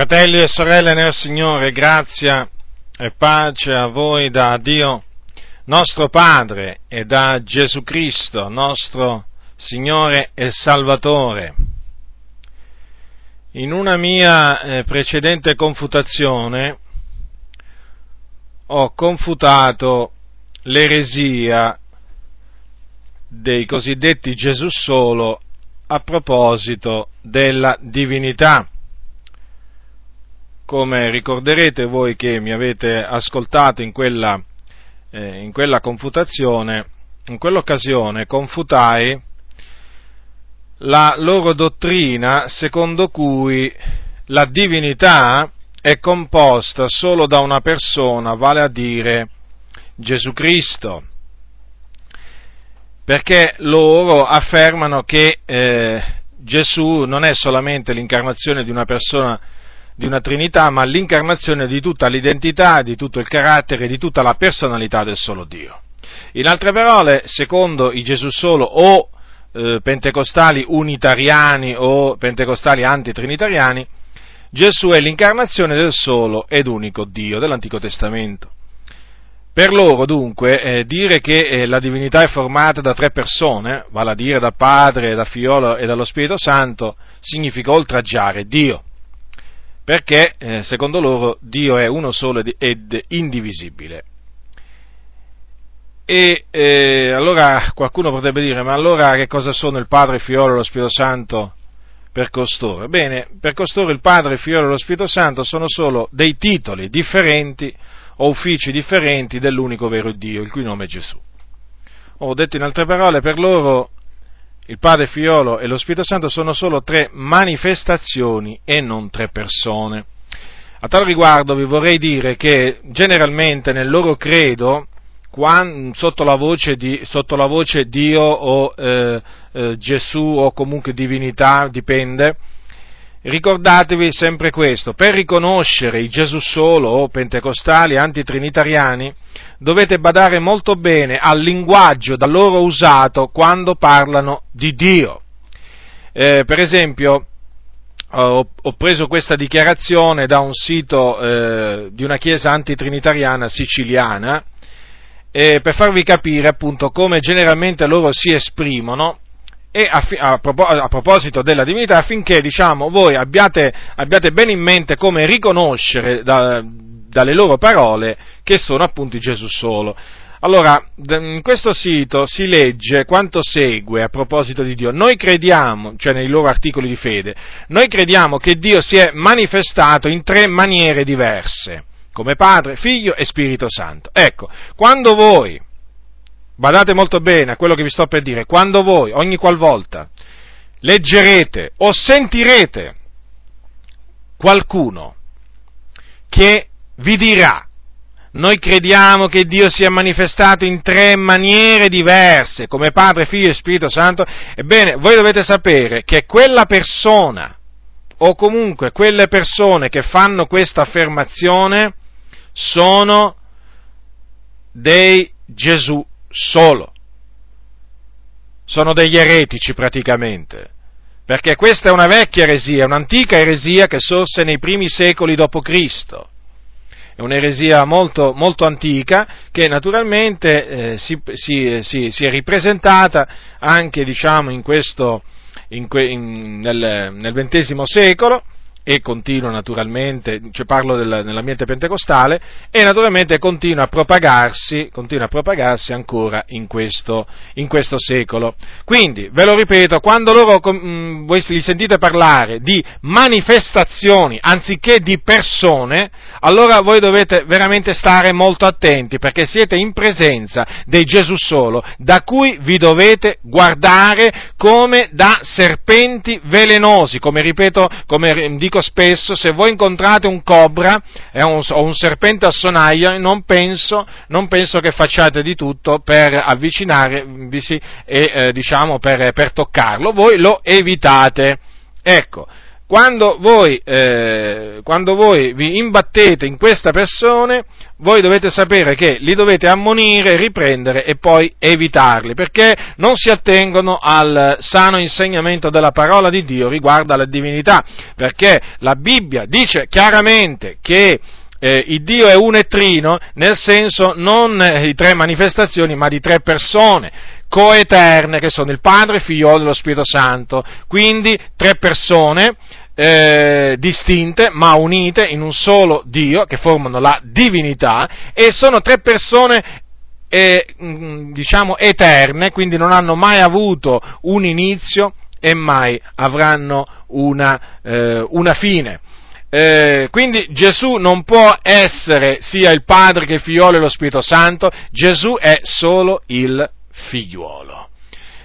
Fratelli e sorelle nel Signore, grazia e pace a voi da Dio nostro Padre e da Gesù Cristo, nostro Signore e Salvatore. In una mia eh, precedente confutazione ho confutato l'eresia dei cosiddetti Gesù solo a proposito della divinità come ricorderete voi che mi avete ascoltato in quella, eh, in quella confutazione, in quell'occasione confutai la loro dottrina secondo cui la divinità è composta solo da una persona, vale a dire Gesù Cristo, perché loro affermano che eh, Gesù non è solamente l'incarnazione di una persona di una Trinità, ma l'incarnazione di tutta l'identità, di tutto il carattere, di tutta la personalità del solo Dio. In altre parole, secondo i Gesù solo o eh, pentecostali unitariani o pentecostali antitrinitariani, Gesù è l'incarnazione del solo ed unico Dio dell'Antico Testamento. Per loro dunque eh, dire che eh, la divinità è formata da tre persone, vale a dire da Padre, da Fiolo e dallo Spirito Santo, significa oltraggiare Dio perché eh, secondo loro Dio è uno solo ed indivisibile. E eh, allora qualcuno potrebbe dire, ma allora che cosa sono il Padre, il Fiolo e lo Spirito Santo per costoro? Bene, per costoro il Padre, il Fiolo e lo Spirito Santo sono solo dei titoli differenti o uffici differenti dell'unico vero Dio, il cui nome è Gesù. Ho detto in altre parole, per loro il Padre, il e lo Spirito Santo sono solo tre manifestazioni e non tre persone. A tal riguardo vi vorrei dire che generalmente nel loro credo, sotto, la di, sotto, la voce Dio o eh, eh, Gesù o comunque divinità, dipende, ricordatevi sempre questo, per riconoscere i Gesù solo o pentecostali antitrinitariani, dovete badare molto bene al linguaggio da loro usato quando parlano di Dio. Eh, per esempio, ho, ho, preso questa dichiarazione da un sito eh, di una chiesa antitrinitariana siciliana, eh, per farvi capire appunto come generalmente loro si esprimono e a, a, a, proposito della divinità affinché diciamo, voi abbiate, abbiate bene in mente come riconoscere da, dalle loro parole che sono appunto Gesù solo. Allora, in questo sito si legge quanto segue a proposito di Dio. Noi crediamo, cioè nei loro articoli di fede, noi crediamo che Dio si è manifestato in tre maniere diverse, come Padre, Figlio e Spirito Santo. Ecco, quando voi, badate molto bene a quello che vi sto per dire, quando voi, ogni qualvolta, leggerete o sentirete qualcuno che vi dirà, noi crediamo che Dio sia manifestato in tre maniere diverse, come Padre, Figlio e Spirito Santo, ebbene, voi dovete sapere che quella persona, o comunque quelle persone che fanno questa affermazione, sono dei Gesù solo. Sono degli eretici praticamente. Perché questa è una vecchia eresia, un'antica eresia che sorse nei primi secoli d.C è un'eresia molto, molto antica che naturalmente eh, si, si, si, si, è ripresentata anche diciamo, in questo, in que, in, nel, nel XX secolo e continua naturalmente, cioè parlo del, nell'ambiente pentecostale, e naturalmente continua a propagarsi, continua a propagarsi ancora in questo, in questo secolo. Quindi, ve lo ripeto, quando loro, mh, mm, voi li sentite parlare di manifestazioni anziché di persone, allora voi dovete veramente stare molto attenti, perché siete in presenza dei Gesù solo, da cui vi dovete guardare come da serpenti velenosi, come ripeto, come dico dico spesso, se voi incontrate un cobra eh, un, o un serpente a sonaglia, non penso, non penso, che facciate di tutto per avvicinarvi e eh, diciamo per, per toccarlo, voi lo evitate. Ecco, quando voi, eh, quando voi vi imbattete in queste persone, voi dovete sapere che li dovete ammonire, riprendere e poi evitarli, perché non si attengono al sano insegnamento della parola di Dio riguardo alla divinità, perché la Bibbia dice chiaramente che eh, il Dio è un e trino, nel senso non di tre manifestazioni, ma di tre persone coeterne, che sono il Padre, il Figlio e lo Spirito Santo. Quindi tre persone eh, distinte ma unite in un solo Dio che formano la divinità e sono tre persone eh, diciamo eterne, quindi non hanno mai avuto un inizio e mai avranno una, eh, una fine. Eh, quindi Gesù non può essere sia il Padre che il Figliolo e lo Spirito Santo, Gesù è solo il Figliuolo.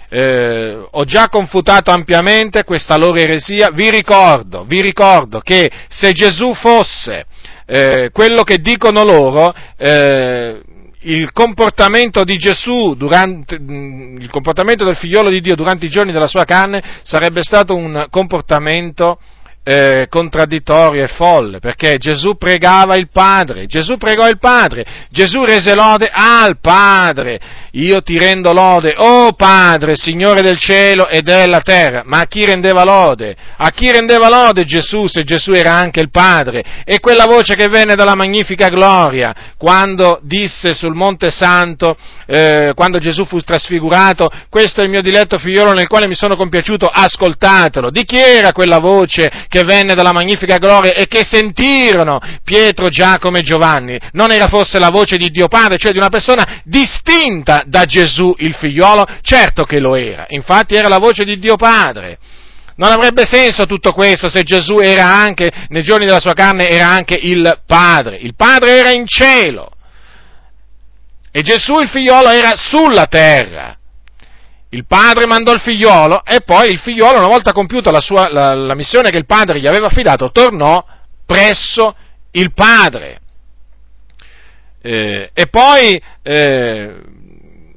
Eh, ho già confutato ampiamente questa loro eresia, vi ricordo, vi ricordo che se Gesù fosse eh, quello che dicono loro, eh, il comportamento di Gesù, durante, il comportamento del figliolo di Dio durante i giorni della sua carne sarebbe stato un comportamento eh, contraddittorio e folle, perché Gesù pregava il Padre, Gesù pregò il Padre, Gesù rese lode al Padre, io ti rendo lode, oh Padre, Signore del cielo e della terra, ma a chi rendeva lode? A chi rendeva lode Gesù se Gesù era anche il Padre? E quella voce che venne dalla magnifica gloria, quando disse sul Monte Santo, eh, quando Gesù fu trasfigurato, questo è il mio diletto figliolo nel quale mi sono compiaciuto, ascoltatelo, di chi era quella voce che venne dalla magnifica gloria e che sentirono Pietro, Giacomo e Giovanni. Non era forse la voce di Dio Padre, cioè di una persona distinta da Gesù il figliolo? Certo che lo era, infatti era la voce di Dio Padre. Non avrebbe senso tutto questo se Gesù era anche, nei giorni della sua carne, era anche il Padre. Il Padre era in cielo. E Gesù il figliolo era sulla terra. Il padre mandò il figliolo e poi il figliolo, una volta compiuta la, sua, la, la missione che il padre gli aveva affidato, tornò presso il padre. Eh, e poi eh,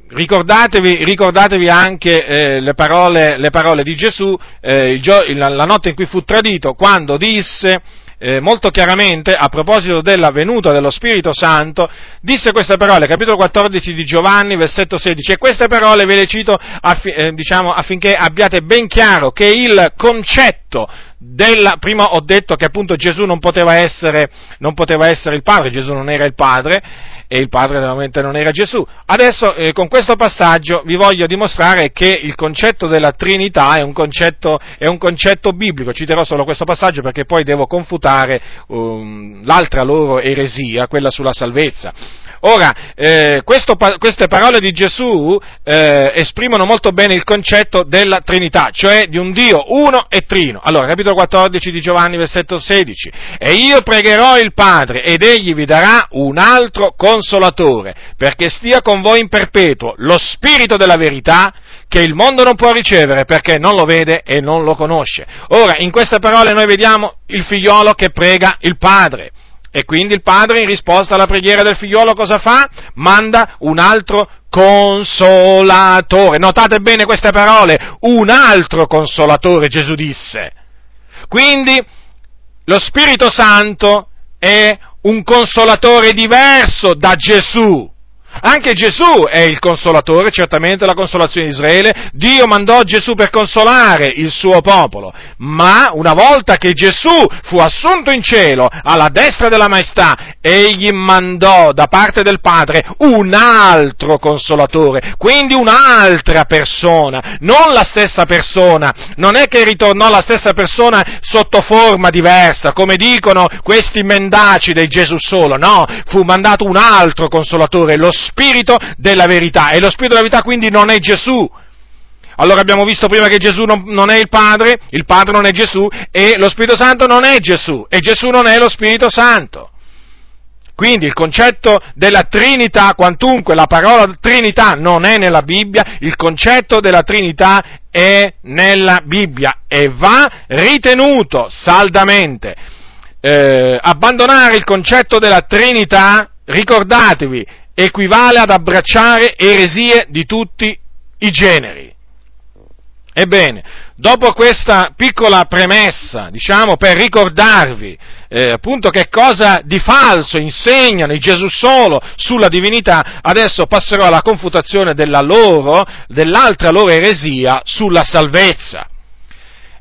ricordatevi, ricordatevi, anche eh, le, parole, le, parole, di Gesù eh, il, la notte in cui fu tradito, quando disse eh, molto chiaramente a proposito della venuta dello Spirito Santo, disse queste parole, capitolo 14 di Giovanni, versetto 16, e queste parole ve le cito affi- eh, diciamo, affinché abbiate ben chiaro che il concetto della, prima ho detto che appunto Gesù non poteva essere, non poteva essere il Padre, Gesù non era il Padre, e il Padre veramente non era Gesù. Adesso eh, con questo passaggio vi voglio dimostrare che il concetto della Trinità è un concetto, è un concetto biblico, citerò solo questo passaggio perché poi devo confutare um, l'altra loro eresia, quella sulla salvezza. Ora, eh, questo, queste parole di Gesù eh, esprimono molto bene il concetto della Trinità, cioè di un Dio uno e trino. Allora, capitolo 14 di Giovanni, versetto 16. E io pregherò il Padre ed egli vi darà un altro consolatore, perché stia con voi in perpetuo lo Spirito della verità, che il mondo non può ricevere perché non lo vede e non lo conosce. Ora, in queste parole noi vediamo il figliolo che prega il Padre. E quindi il padre, in risposta alla preghiera del figliolo, cosa fa? Manda un altro consolatore. Notate bene queste parole, un altro consolatore Gesù disse. Quindi lo Spirito Santo è un consolatore diverso da Gesù. Anche Gesù è il consolatore, certamente la consolazione di Israele. Dio mandò Gesù per consolare il suo popolo. Ma una volta che Gesù fu assunto in cielo alla destra della maestà, egli mandò da parte del Padre un altro consolatore, quindi un'altra persona, non la stessa persona. Non è che ritornò la stessa persona sotto forma diversa, come dicono questi mendaci dei Gesù solo. No, fu mandato un altro consolatore, lo spirito della verità. E lo spirito della verità quindi non è Gesù. Allora abbiamo visto prima che Gesù non, non, è il Padre, il Padre non è Gesù e lo Spirito Santo non è Gesù e Gesù non è lo Spirito Santo. Quindi il concetto della Trinità, quantunque la parola Trinità non è nella Bibbia, il concetto della Trinità è nella Bibbia e va ritenuto saldamente. Eh, abbandonare il concetto della Trinità, ricordatevi, equivale ad abbracciare eresie di tutti i generi. Ebbene, dopo questa piccola premessa, diciamo, per ricordarvi eh, appunto che cosa di falso insegnano i Gesù solo sulla divinità, adesso passerò alla confutazione della loro, dell'altra loro eresia sulla salvezza.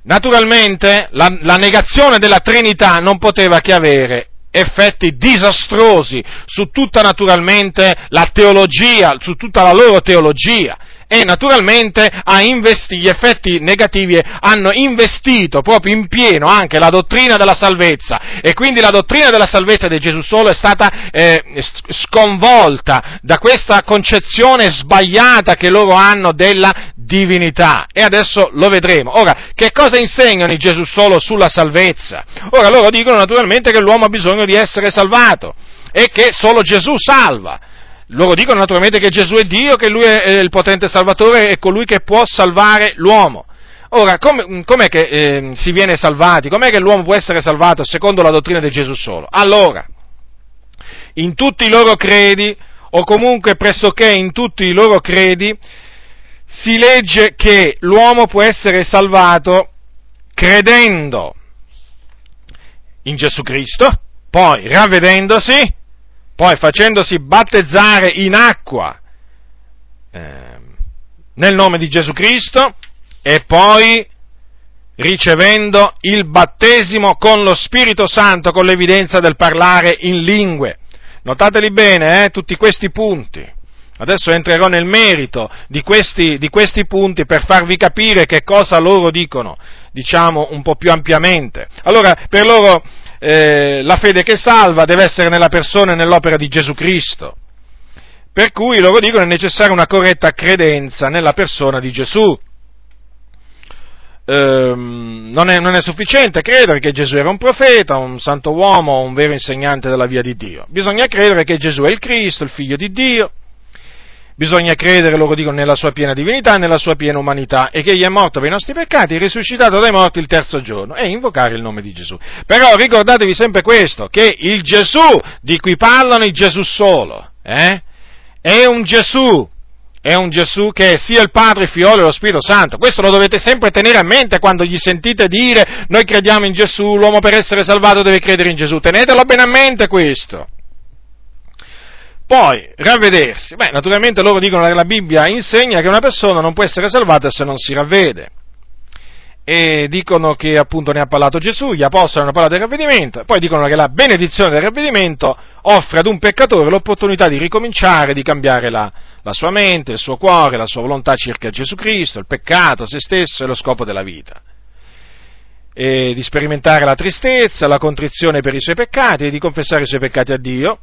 Naturalmente la, la negazione della Trinità non poteva che avere effetti disastrosi su tutta naturalmente la teologia, su tutta la loro teologia. E naturalmente investi, gli effetti negativi hanno investito proprio in pieno anche la dottrina della salvezza. E quindi la dottrina della salvezza di Gesù solo è stata eh, sconvolta da questa concezione sbagliata che loro hanno della divinità e adesso lo vedremo. Ora, che cosa insegnano i Gesù solo sulla salvezza? Ora, loro dicono naturalmente che l'uomo ha bisogno di essere salvato e che solo Gesù salva. Loro dicono naturalmente che Gesù è Dio, che Lui è il potente Salvatore e colui che può salvare l'uomo. Ora, com- com'è che eh, si viene salvati? Com'è che l'uomo può essere salvato secondo la dottrina di Gesù solo? Allora, in tutti i loro credi, o comunque pressoché in tutti i loro credi, si legge che l'uomo può essere salvato credendo in Gesù Cristo, poi ravvedendosi poi facendosi battezzare in acqua eh, nel nome di Gesù Cristo e poi ricevendo il battesimo con lo Spirito Santo, con l'evidenza del parlare in lingue. Notateli bene, eh, tutti questi punti. Adesso entrerò nel merito di questi, di questi, punti per farvi capire che cosa loro dicono, diciamo un po' più ampiamente. Allora, per loro eh, la fede che salva deve essere nella persona e nell'opera di Gesù Cristo. Per cui loro dicono è necessaria una corretta credenza nella persona di Gesù. Ehm, non, è, non è sufficiente credere che Gesù era un profeta, un santo uomo, un vero insegnante della via di Dio. Bisogna credere che Gesù è il Cristo, il figlio di Dio, Bisogna credere, loro dicono, nella sua piena divinità e nella sua piena umanità e che egli è morto per i nostri peccati, risuscitato dai morti il terzo giorno e invocare il nome di Gesù. Però ricordatevi sempre questo, che il Gesù di cui parlano il Gesù solo, eh, è un Gesù, è un Gesù che è sia il Padre, il Figlio e lo Spirito Santo. Questo lo dovete sempre tenere a mente quando gli sentite dire noi crediamo in Gesù, l'uomo per essere salvato deve credere in Gesù. Tenetelo bene a mente questo. Poi, ravvedersi. Beh, naturalmente loro dicono che la Bibbia insegna che una persona non può essere salvata se non si ravvede. E dicono che appunto ne ha parlato Gesù, gli apostoli hanno parlato del ravvedimento, poi dicono che la benedizione del ravvedimento offre ad un peccatore l'opportunità di ricominciare, di cambiare la, la sua mente, il suo cuore, la sua volontà circa Gesù Cristo, il peccato, se stesso e lo scopo della vita. E di sperimentare la tristezza, la contrizione per i suoi peccati e di confessare i suoi peccati a Dio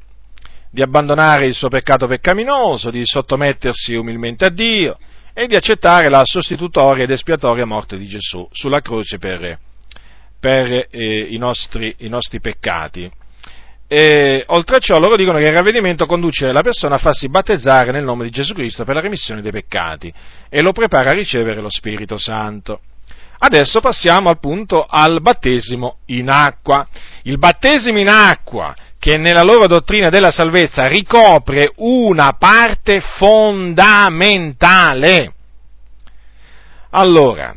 di abbandonare il suo peccato peccaminoso, di sottomettersi umilmente a Dio e di accettare la sostitutoria ed espiatoria morte di Gesù sulla croce per, per eh, i, nostri, i, nostri, peccati. E, oltre a ciò, loro dicono che il ravvedimento conduce la persona a farsi battezzare nel nome di Gesù Cristo per la remissione dei peccati e lo prepara a ricevere lo Spirito Santo. Adesso passiamo al punto al battesimo in acqua. Il battesimo in acqua che nella loro dottrina della salvezza ricopre una parte fondamentale. Allora,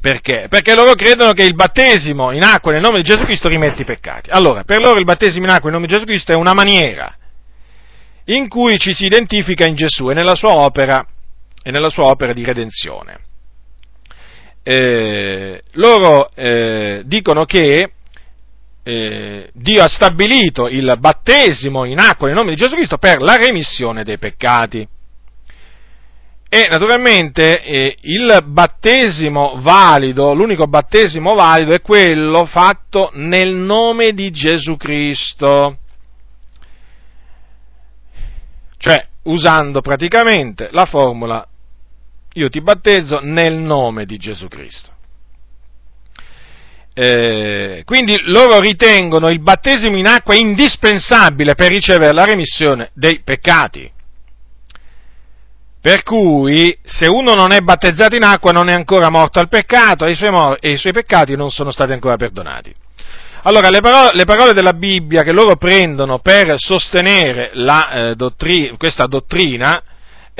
perché? Perché loro credono che il battesimo in acqua nel nome di Gesù Cristo rimette i peccati. Allora, per loro il battesimo in acqua nel nome di Gesù Cristo è una maniera in cui ci si identifica in Gesù e nella sua opera, nella sua opera di redenzione. Eh, loro eh, dicono che eh, Dio ha stabilito il battesimo in acqua nel nome di Gesù Cristo per la remissione dei peccati. E naturalmente eh, il battesimo valido, l'unico battesimo valido è quello fatto nel nome di Gesù Cristo. Cioè, usando praticamente la formula io ti battezzo nel nome di Gesù Cristo. Eh, quindi loro ritengono il battesimo in acqua indispensabile per ricevere la remissione dei peccati. Per cui, se uno non è battezzato in acqua, non è ancora morto al peccato e i suoi, e i suoi peccati non sono stati ancora perdonati. Allora, le parole, le parole, della Bibbia che loro prendono per sostenere la, eh, dottri, questa dottrina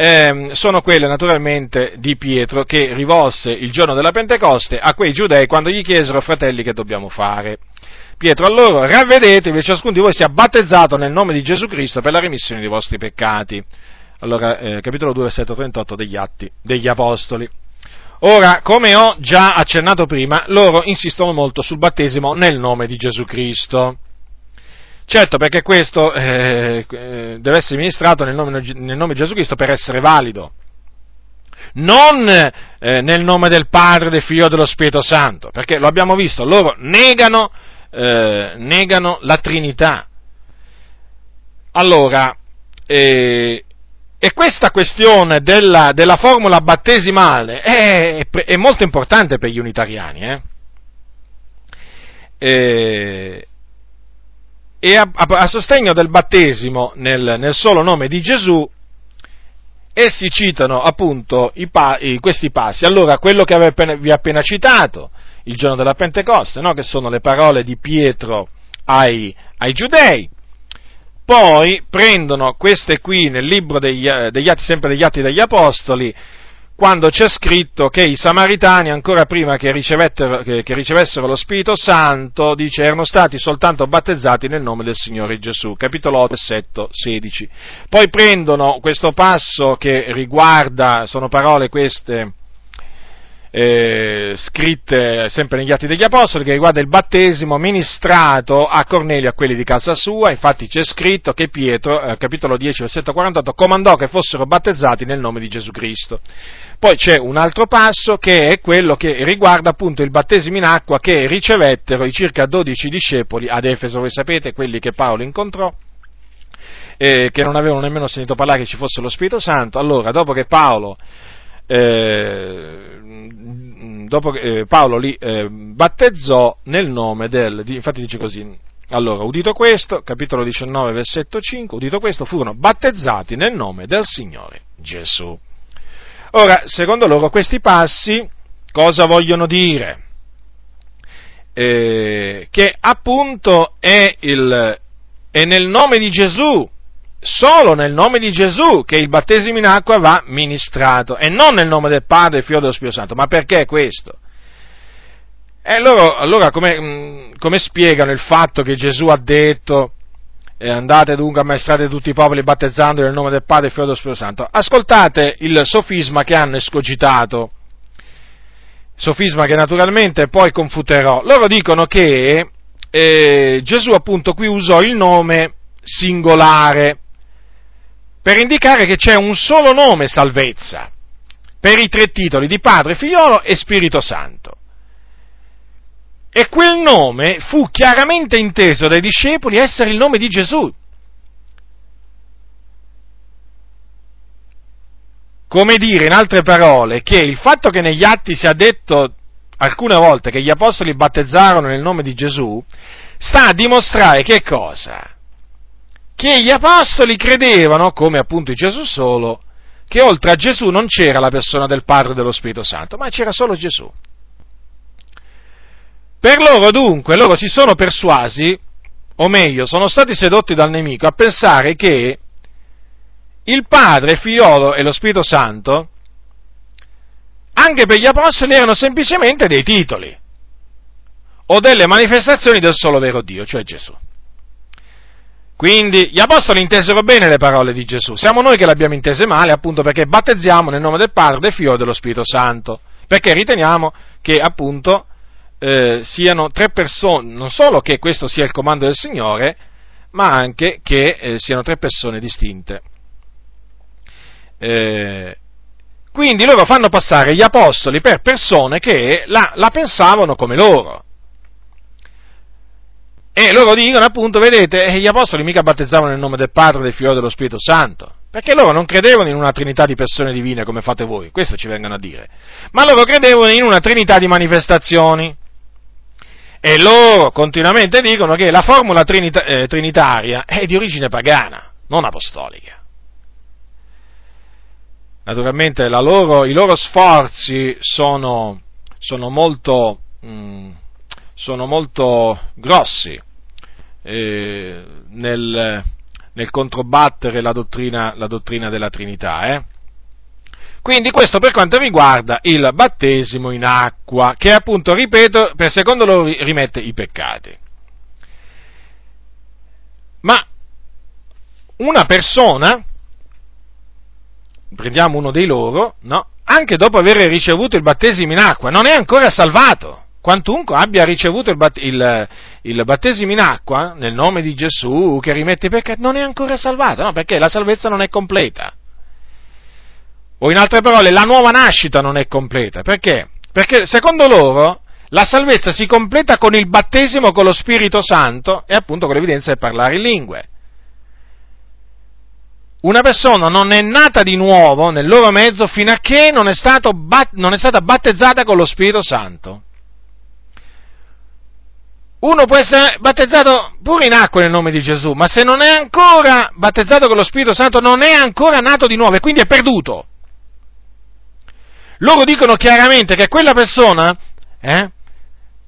eh, sono quelle naturalmente di Pietro che rivolse il giorno della Pentecoste a quei giudei quando gli chiesero fratelli che dobbiamo fare. Pietro a loro, ravvedetevi e ciascuno di voi sia battezzato nel nome di Gesù Cristo per la remissione dei vostri peccati. Allora, eh, capitolo 2, versetto 38 degli Atti degli Apostoli. Ora, come ho già accennato prima, loro insistono molto sul battesimo nel nome di Gesù Cristo. Certo, perché questo eh, eh deve essere ministrato nel nome, nel nome, di Gesù Cristo per essere valido. Non eh, nel nome del Padre, del Figlio e dello Spirito Santo, perché lo abbiamo visto, loro negano, eh, negano la Trinità. Allora, eh, e questa questione della, della formula battesimale è, è, molto importante per gli unitariani. Eh? E, e a, a, a, sostegno del battesimo nel, nel, solo nome di Gesù, essi citano appunto i, i, questi passi. Allora, quello che appena, vi ho appena citato, il giorno della Pentecoste, no? che sono le parole di Pietro ai, ai giudei, poi prendono queste qui nel libro degli, degli atti, sempre degli atti degli Apostoli, quando c'è scritto che i samaritani, ancora prima che, che, che, ricevessero lo Spirito Santo, dice, erano stati soltanto battezzati nel nome del Signore Gesù, capitolo 8, versetto 16. Poi prendono questo passo che riguarda, sono parole queste eh, scritte sempre negli Atti degli Apostoli che riguarda il battesimo ministrato a Cornelio a quelli di casa sua, infatti c'è scritto che Pietro, eh, capitolo 10, versetto 48, comandò che fossero battezzati nel nome di Gesù Cristo. Poi c'è un altro passo che è quello che riguarda appunto il battesimo in acqua che ricevettero i circa 12 discepoli ad Efeso, voi sapete, quelli che Paolo incontrò, eh, che non avevano nemmeno sentito parlare che ci fosse lo Spirito Santo. Allora, dopo che Paolo eh, dopo che eh, Paolo li eh, battezzò nel nome del, infatti dice così, allora, udito questo, capitolo 19, versetto 5, udito questo, furono battezzati nel nome del Signore Gesù. Ora, secondo loro questi passi cosa vogliono dire? Eh, che appunto è, il, è nel nome di Gesù solo nel nome di Gesù che il battesimo in acqua va ministrato e non nel nome del Padre, Figlio dello Spirito Santo. Ma perché questo? E loro, allora come, mm, come, spiegano il fatto che Gesù ha detto eh, andate dunque ammaestrate tutti i popoli battezzando nel nome del Padre, Figlio dello Spirito Santo? Ascoltate il sofisma che hanno escogitato, sofisma che naturalmente poi confuterò. Loro dicono che eh, Gesù appunto qui usò il nome singolare per indicare che c'è un solo nome salvezza per i tre titoli di Padre, Figliolo e Spirito Santo. E quel nome fu chiaramente inteso dai discepoli essere il nome di Gesù. Come dire, in altre parole, che il fatto che negli atti sia detto alcune volte che gli apostoli battezzarono nel nome di Gesù, sta a dimostrare che cosa? Che gli apostoli credevano, come appunto Gesù solo, che oltre a Gesù non c'era la persona del Padre e dello Spirito Santo, ma c'era solo Gesù. Per loro dunque, loro si sono persuasi, o meglio, sono stati sedotti dal nemico a pensare che il Padre, il Figliolo e lo Spirito Santo, anche per gli apostoli erano semplicemente dei titoli o delle manifestazioni del solo vero Dio, cioè Gesù. Quindi gli apostoli intesero bene le parole di Gesù, siamo noi che le abbiamo intese male, appunto perché battezziamo nel nome del Padre, del Figlio e dello Spirito Santo, perché riteniamo che appunto eh, siano tre persone, non solo che questo sia il comando del Signore, ma anche che eh, siano tre persone distinte. Eh, quindi loro fanno passare gli apostoli per persone che la, la pensavano come loro. E loro dicono appunto, vedete, eh, gli apostoli mica battezzavano nel nome del Padre, del Figlio e dello Spirito Santo, perché loro non credevano in una trinità di persone divine come fate voi, questo ci vengono a dire, ma loro credevano in una trinità di manifestazioni. E loro continuamente dicono che la formula trinita- eh, trinitaria è di origine pagana, non apostolica. Naturalmente loro, i loro sforzi sono, sono, molto, mm, sono molto grossi, nel, nel, controbattere la dottrina, la dottrina della Trinità. Eh? Quindi questo per quanto riguarda il battesimo in acqua, che appunto, ripeto, per secondo loro rimette i peccati. Ma una persona, prendiamo uno dei loro, no? anche dopo aver ricevuto il battesimo in acqua, non è ancora salvato. Quantunque abbia ricevuto il, bat- il, il, battesimo in acqua nel nome di Gesù che rimette i peccati, non è ancora salvato, no? Perché la salvezza non è completa. O in altre parole, la nuova nascita non è completa. Perché? Perché secondo loro la salvezza si completa con il battesimo con lo Spirito Santo e appunto con l'evidenza di parlare in lingue. Una persona non è nata di nuovo nel loro mezzo fino a che non è, bat- non è stata battezzata con lo Spirito Santo. Uno può essere battezzato pure in acqua nel nome di Gesù, ma se non è ancora battezzato con lo Spirito Santo non è ancora nato di nuovo e quindi è perduto. Loro dicono chiaramente che quella persona, eh,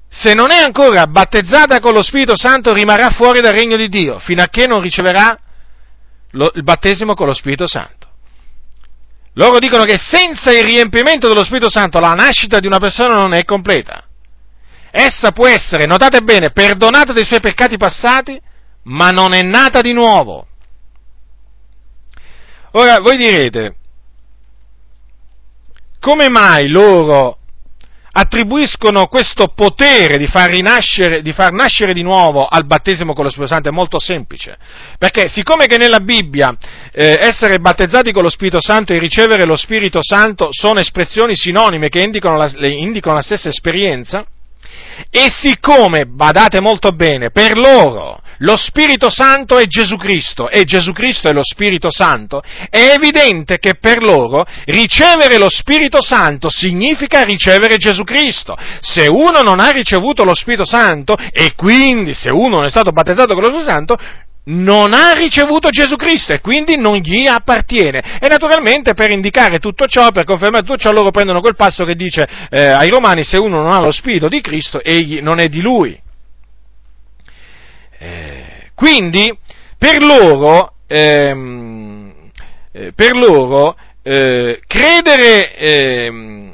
se non è ancora battezzata con lo Spirito Santo, rimarrà fuori dal regno di Dio, fino a che non riceverà lo, il battesimo con lo Spirito Santo. Loro dicono che senza il riempimento dello Spirito Santo la nascita di una persona non è completa. Essa può essere, notate bene, perdonata dei suoi peccati passati, ma non è nata di nuovo. Ora, voi direte, come mai loro attribuiscono questo potere di far, rinascere, di far nascere di nuovo al battesimo con lo Spirito Santo è molto semplice, perché siccome che nella Bibbia eh, essere battezzati con lo Spirito Santo e ricevere lo Spirito Santo sono espressioni sinonime che indicano la, indicano la stessa esperienza, e siccome, badate molto bene, per loro lo Spirito Santo è Gesù Cristo e Gesù Cristo è lo Spirito Santo, è evidente che per loro ricevere lo Spirito Santo significa ricevere Gesù Cristo. Se uno non ha ricevuto lo Spirito Santo e quindi se uno non è stato battezzato con lo Spirito Santo, non ha ricevuto Gesù Cristo e quindi non gli appartiene. E naturalmente per indicare tutto ciò, per confermare tutto ciò, loro prendono quel passo che dice eh, ai Romani se uno non ha lo Spirito di Cristo, egli non è di lui. Eh, quindi per loro, ehm, eh, per loro eh, credere, ehm,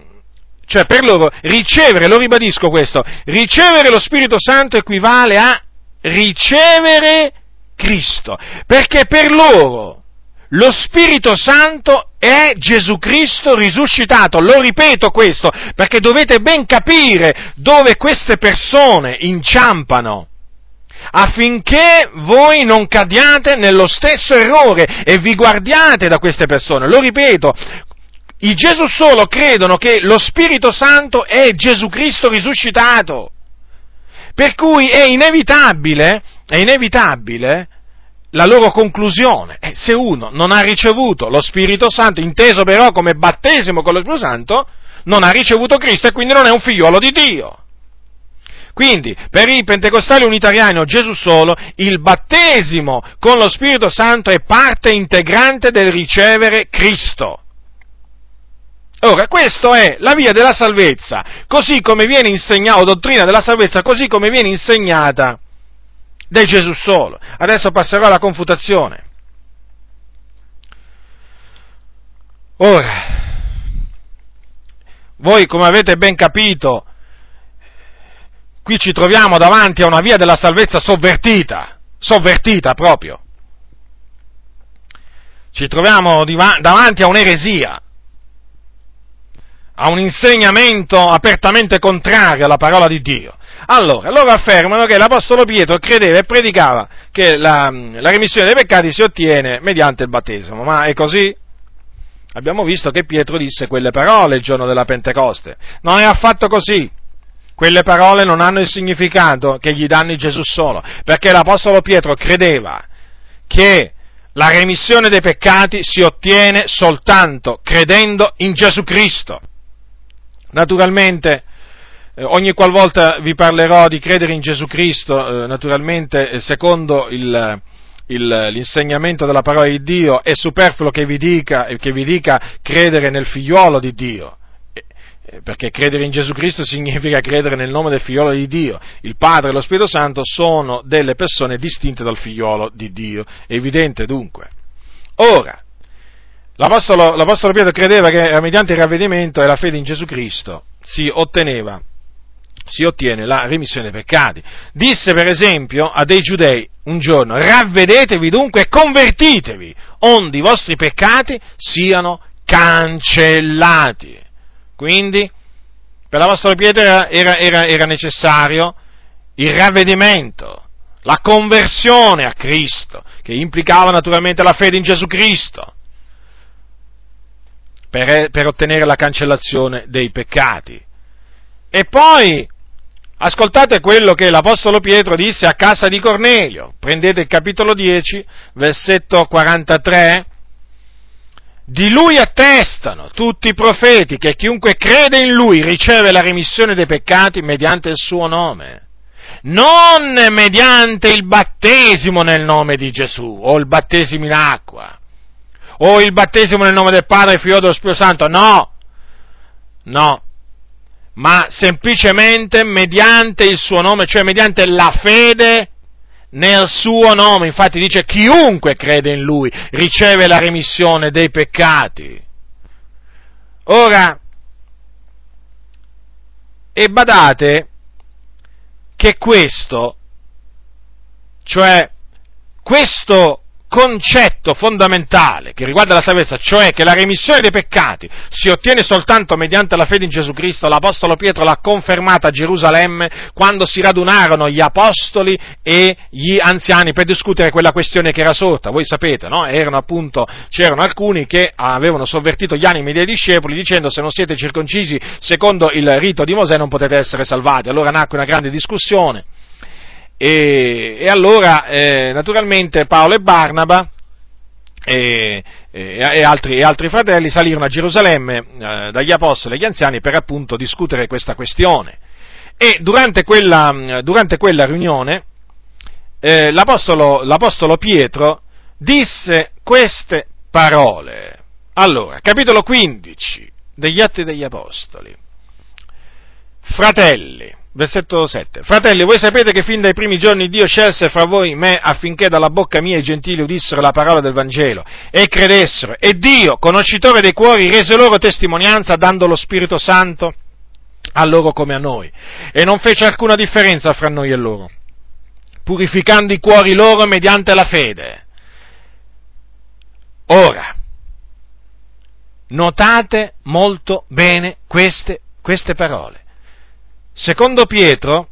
cioè per loro ricevere, lo ribadisco questo, ricevere lo Spirito Santo equivale a ricevere Cristo, perché per loro lo Spirito Santo è Gesù Cristo risuscitato. Lo ripeto questo perché dovete ben capire dove queste persone inciampano affinché voi non cadiate nello stesso errore e vi guardiate da queste persone. Lo ripeto, i Gesù solo credono che lo Spirito Santo è Gesù Cristo risuscitato. Per cui è inevitabile, è inevitabile la loro conclusione. Eh, se uno non ha ricevuto lo Spirito Santo, inteso però come battesimo con lo Spirito Santo, non ha ricevuto Cristo e quindi non è un figliuolo di Dio. Quindi, per i pentecostali unitariani o Gesù solo, il battesimo con lo Spirito Santo è parte integrante del ricevere Cristo. Ora, questa è la via della salvezza, così come viene insegnata, o dottrina della salvezza, così come viene insegnata da Gesù solo. Adesso passerò alla confutazione. Ora, voi come avete ben capito, qui ci troviamo davanti a una via della salvezza sovvertita, sovvertita proprio. Ci troviamo davanti a un'eresia, a un insegnamento apertamente contrario alla parola di Dio. Allora, loro affermano che l'Apostolo Pietro credeva e predicava che la, la remissione dei peccati si ottiene mediante il battesimo, ma è così? Abbiamo visto che Pietro disse quelle parole il giorno della Pentecoste. Non è affatto così quelle parole non hanno il significato che gli danno Gesù solo, perché l'Apostolo Pietro credeva che la remissione dei peccati si ottiene soltanto credendo in Gesù Cristo. Naturalmente, eh, ogni qualvolta vi parlerò di credere in Gesù Cristo, eh, naturalmente, eh, secondo il, il, l'insegnamento della parola di Dio, è superfluo che vi dica, che vi dica credere nel figliuolo di Dio perché credere in Gesù Cristo significa credere nel nome del figliolo di Dio. Il Padre e lo Spirito Santo sono delle persone distinte dal figliolo di Dio. È evidente dunque. Ora, L'Apostolo, l'Apostolo Pietro credeva che mediante il ravvedimento e la fede in Gesù Cristo si otteneva, si ottiene la remissione dei peccati. Disse per esempio a dei giudei un giorno, ravvedetevi dunque e convertitevi, onde i vostri peccati siano cancellati. Quindi, per l'Apostolo Pietro era, era, era necessario il ravvedimento, la conversione a Cristo, che implicava naturalmente la fede in Gesù Cristo per, per ottenere la cancellazione dei peccati. E poi Ascoltate quello che l'Apostolo Pietro disse a casa di Cornelio. Prendete il capitolo 10, versetto 43. Di lui attestano tutti i profeti che chiunque crede in lui riceve la remissione dei peccati mediante il suo nome. Non mediante il battesimo nel nome di Gesù o il battesimo in acqua o il battesimo nel nome del Padre, Figlio dello Spirito Santo, no, no, ma semplicemente mediante il suo nome, cioè mediante la fede nel suo nome. Infatti dice chiunque crede in lui riceve la remissione dei peccati. Ora, e badate che questo, cioè questo concetto fondamentale che riguarda la salvezza, cioè che la remissione dei peccati si ottiene soltanto mediante la fede in Gesù Cristo, l'Apostolo Pietro l'ha confermata a Gerusalemme quando si radunarono gli apostoli e gli anziani per discutere quella questione che era sorta. Voi sapete, no? Erano appunto, c'erano alcuni che avevano sovvertito gli animi dei discepoli dicendo se non siete circoncisi secondo il rito di Mosè non potete essere salvati. Allora nacque una grande discussione e, e allora, eh, naturalmente, Paolo e Barnaba e, e, altri, e, altri, fratelli salirono a Gerusalemme eh, dagli apostoli e agli anziani per appunto discutere questa questione. E durante quella, durante quella riunione eh, l'apostolo, l'apostolo Pietro disse queste parole. Allora, capitolo 15 degli Atti degli Apostoli. Fratelli, Versetto 7. Fratelli, voi sapete che fin dai primi giorni Dio scelse fra voi me affinché dalla bocca mia i gentili udissero la parola del Vangelo e credessero. E Dio, conoscitore dei cuori, rese loro testimonianza dando lo Spirito Santo a loro come a noi. E non fece alcuna differenza fra noi e loro, purificando i cuori loro mediante la fede. Ora, notate molto bene queste, queste parole. Secondo Pietro,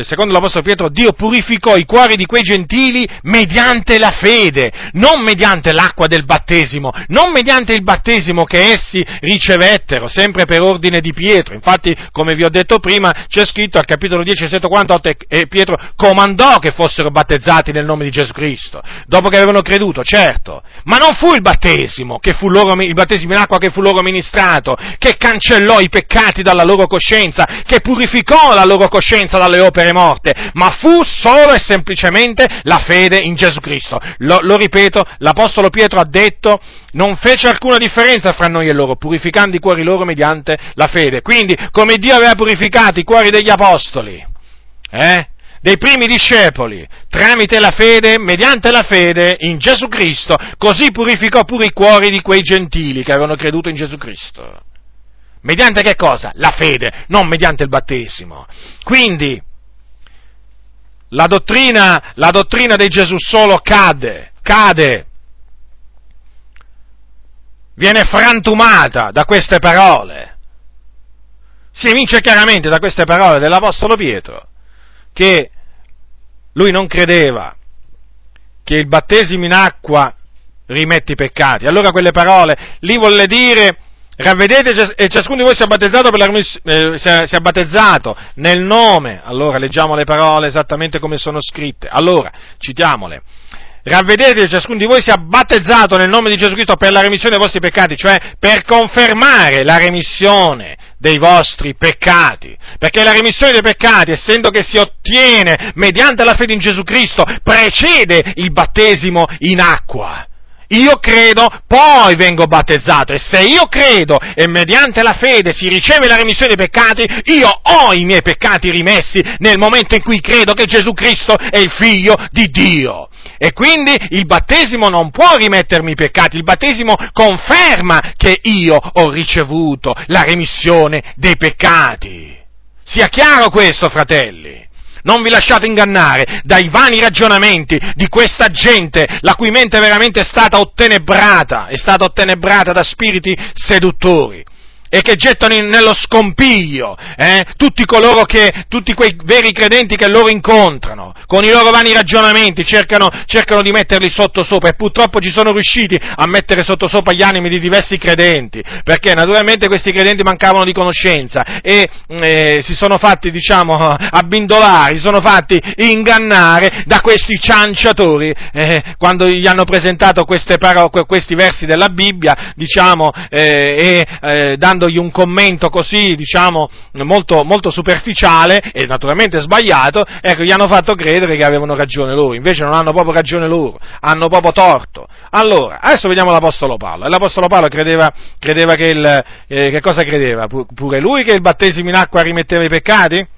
secondo l'Apostolo Pietro, Dio purificò i cuori di quei gentili mediante la fede, non mediante l'acqua del battesimo, non mediante il battesimo che essi ricevettero, sempre per ordine di Pietro. Infatti, come vi ho detto prima, c'è scritto al capitolo 10, versetto 48, e Pietro comandò che fossero battezzati nel nome di Gesù Cristo, dopo che avevano creduto, certo. Ma non fu il battesimo, che fu loro, il battesimo in acqua che fu loro ministrato, che cancellò i peccati dalla loro coscienza, che purificò la loro coscienza dalle opere opere morte, ma fu solo e semplicemente la fede in Gesù Cristo. Lo, lo ripeto, l'Apostolo Pietro ha detto, non fece alcuna differenza fra noi e loro, purificando i cuori loro mediante la fede. Quindi, come Dio aveva purificato i cuori degli Apostoli, eh? dei primi discepoli, tramite la fede, mediante la fede in Gesù Cristo, così purificò pure i cuori di quei gentili che avevano creduto in Gesù Cristo. Mediante che cosa? La fede, non mediante il battesimo. Quindi, la dottrina, la dottrina di Gesù solo cade, cade, viene frantumata da queste parole. Si evince chiaramente da queste parole dell'Apostolo Pietro che lui non credeva che il battesimo in acqua rimette i peccati. Allora quelle parole lì volle dire ravvedete e ciascuno di voi sia battezzato, per la, eh, sia, sia battezzato nel nome, allora leggiamo le parole esattamente come sono scritte, allora citiamole, ravvedete ciascuno di voi sia battezzato nel nome di Gesù Cristo per la remissione dei vostri peccati, cioè per confermare la remissione dei vostri peccati, perché la remissione dei peccati, essendo che si ottiene mediante la fede in Gesù Cristo, precede il battesimo in acqua io credo, poi vengo battezzato. E se io credo e mediante la fede si riceve la remissione dei peccati, io ho i miei peccati rimessi nel momento in cui credo che Gesù Cristo è il figlio di Dio. E quindi il battesimo non può rimettermi i peccati, il battesimo conferma che io ho ricevuto la remissione dei peccati. Sia chiaro questo, fratelli. Non vi lasciate ingannare dai vani ragionamenti di questa gente, la cui mente veramente è stata ottenebrata, è stata ottenebrata da spiriti seduttori e che gettano in, nello scompiglio eh, tutti coloro che, tutti quei veri credenti che loro incontrano, con i loro vani ragionamenti cercano, cercano di metterli sotto sopra e purtroppo ci sono riusciti a mettere sotto sopra gli animi di diversi credenti, perché naturalmente questi credenti mancavano di conoscenza e eh, si sono fatti, diciamo, abbindolare, si sono fatti ingannare da questi cianciatori eh, quando gli hanno presentato paro- questi versi della Bibbia, diciamo, eh, e eh, dando dandogli un commento così, diciamo, molto, molto superficiale e naturalmente sbagliato, ecco, gli hanno fatto credere che avevano ragione loro, invece non hanno proprio ragione loro, hanno proprio torto. Allora, adesso vediamo l'Apostolo Paolo. L'Apostolo Paolo credeva, credeva che il, eh, che cosa credeva? Pure lui che il battesimo in acqua rimetteva i peccati?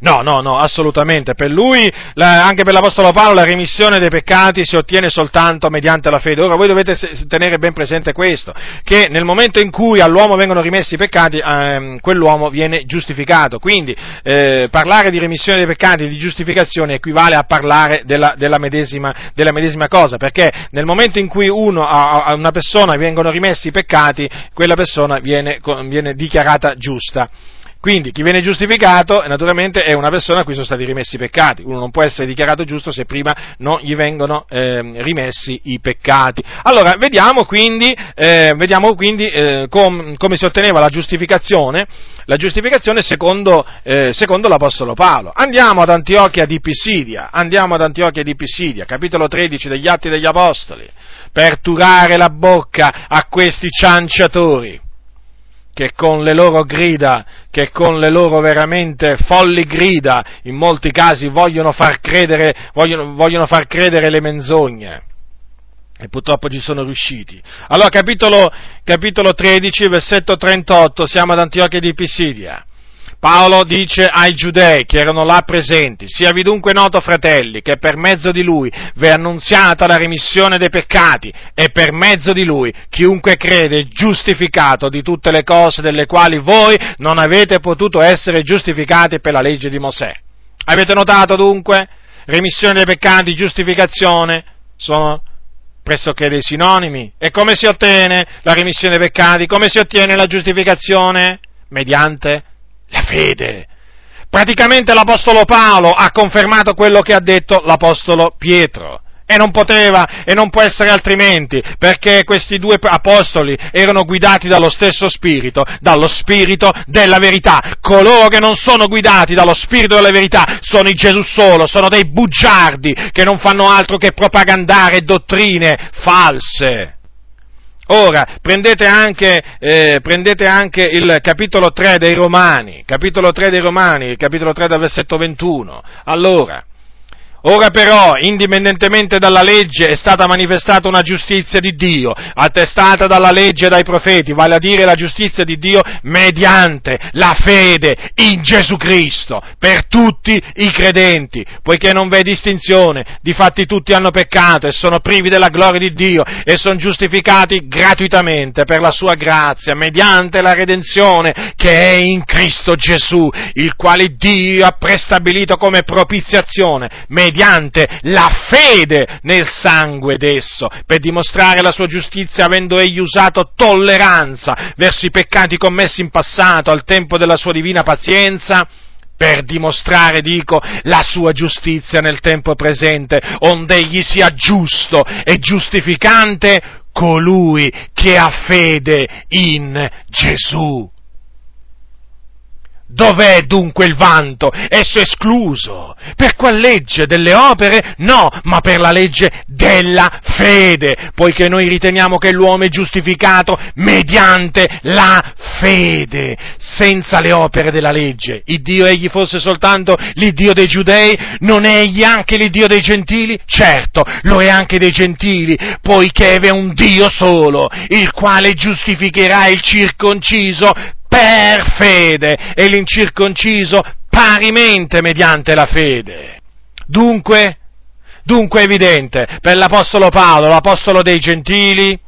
No, no, no, assolutamente. Per lui, la, anche per l'Apostolo Paolo, la remissione dei peccati si ottiene soltanto mediante la fede. Ora voi dovete tenere ben presente questo, che nel momento in cui all'uomo vengono rimessi i peccati, ehm, quell'uomo viene giustificato. Quindi eh, parlare di remissione dei peccati, di giustificazione, equivale a parlare della, della, medesima, della medesima, cosa, perché nel momento in cui uno, a, a una persona vengono rimessi i peccati, quella persona viene, viene dichiarata giusta. Quindi chi viene giustificato naturalmente è una persona a cui sono stati rimessi i peccati. Uno non può essere dichiarato giusto se prima non gli vengono eh, rimessi i peccati. Allora, vediamo quindi, eh, vediamo quindi eh, com, come si otteneva la giustificazione, la giustificazione secondo, eh, secondo, l'Apostolo Paolo. Andiamo ad Antiochia di Pisidia, andiamo ad Antiochia di Pisidia, capitolo 13 degli Atti degli Apostoli, per turare la bocca a questi cianciatori che con le loro grida, che con le loro veramente folli grida, in molti casi vogliono far credere, vogliono, vogliono far credere le menzogne. E purtroppo ci sono riusciti. Allora, capitolo, capitolo 13, versetto 38, siamo ad Antiochia di Pisidia. Paolo dice ai giudei che erano là presenti, siavi dunque noto, fratelli, che per mezzo di lui è annunziata la remissione dei peccati e per mezzo di lui chiunque crede è giustificato di tutte le cose delle quali voi non avete potuto essere giustificati per la legge di Mosè. Avete notato dunque? Remissione dei peccati, giustificazione sono pressoché dei sinonimi. E come si ottiene la remissione dei peccati? Come si ottiene la giustificazione? Mediante la fede. Praticamente l'Apostolo Paolo ha confermato quello che ha detto l'Apostolo Pietro. E non poteva e non può essere altrimenti, perché questi due apostoli erano guidati dallo stesso spirito, dallo spirito della verità. Coloro che non sono guidati dallo spirito della verità sono i Gesù solo, sono dei bugiardi che non fanno altro che propagandare dottrine false. Ora, prendete anche, eh, prendete anche, il capitolo 3 dei Romani, capitolo 3 dei Romani, capitolo 3 dal versetto 21. Allora, Ora però, indipendentemente dalla legge, è stata manifestata una giustizia di Dio, attestata dalla legge e dai profeti, vale a dire la giustizia di Dio mediante la fede in Gesù Cristo, per tutti i credenti, poiché non v'è distinzione, difatti tutti hanno peccato e sono privi della gloria di Dio e sono giustificati gratuitamente per la sua grazia, mediante la redenzione che è in Cristo Gesù, il quale Dio ha prestabilito come propiziazione, mediante la fede nel sangue d'esso, per dimostrare la sua giustizia avendo egli usato tolleranza verso i peccati commessi in passato al tempo della sua divina pazienza, per dimostrare, dico, la sua giustizia nel tempo presente, onde egli sia giusto e giustificante colui che ha fede in Gesù. Dov'è dunque il vanto? Esso è escluso. Per qual legge? Delle opere? No, ma per la legge della fede, poiché noi riteniamo che l'uomo è giustificato mediante la fede, senza le opere della legge. Il Dio egli fosse soltanto l'Iddio dei giudei, non è egli anche l'Iddio dei gentili? Certo, lo è anche dei gentili, poiché è un Dio solo, il quale giustificherà il circonciso per fede e l'incirconciso parimente mediante la fede. Dunque, dunque è evidente, per l'Apostolo Paolo, l'Apostolo dei Gentili,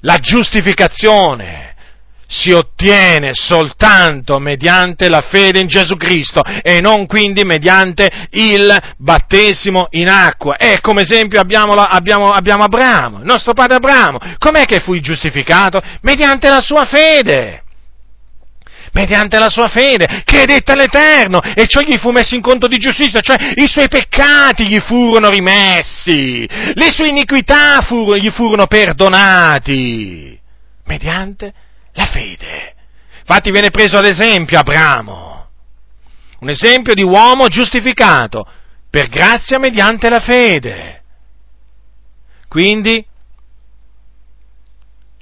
la giustificazione si ottiene soltanto mediante la fede in Gesù Cristo e non quindi mediante il battesimo in acqua. E come esempio abbiamo, abbiamo, abbiamo Abramo, il nostro padre Abramo. Com'è che fu giustificato? Mediante la sua fede mediante la sua fede, credette all'Eterno e ciò gli fu messo in conto di giustizia, cioè i suoi peccati gli furono rimessi, le sue iniquità furono, gli furono perdonati, mediante la fede. Infatti viene preso ad esempio Abramo, un esempio di uomo giustificato per grazia mediante la fede. Quindi,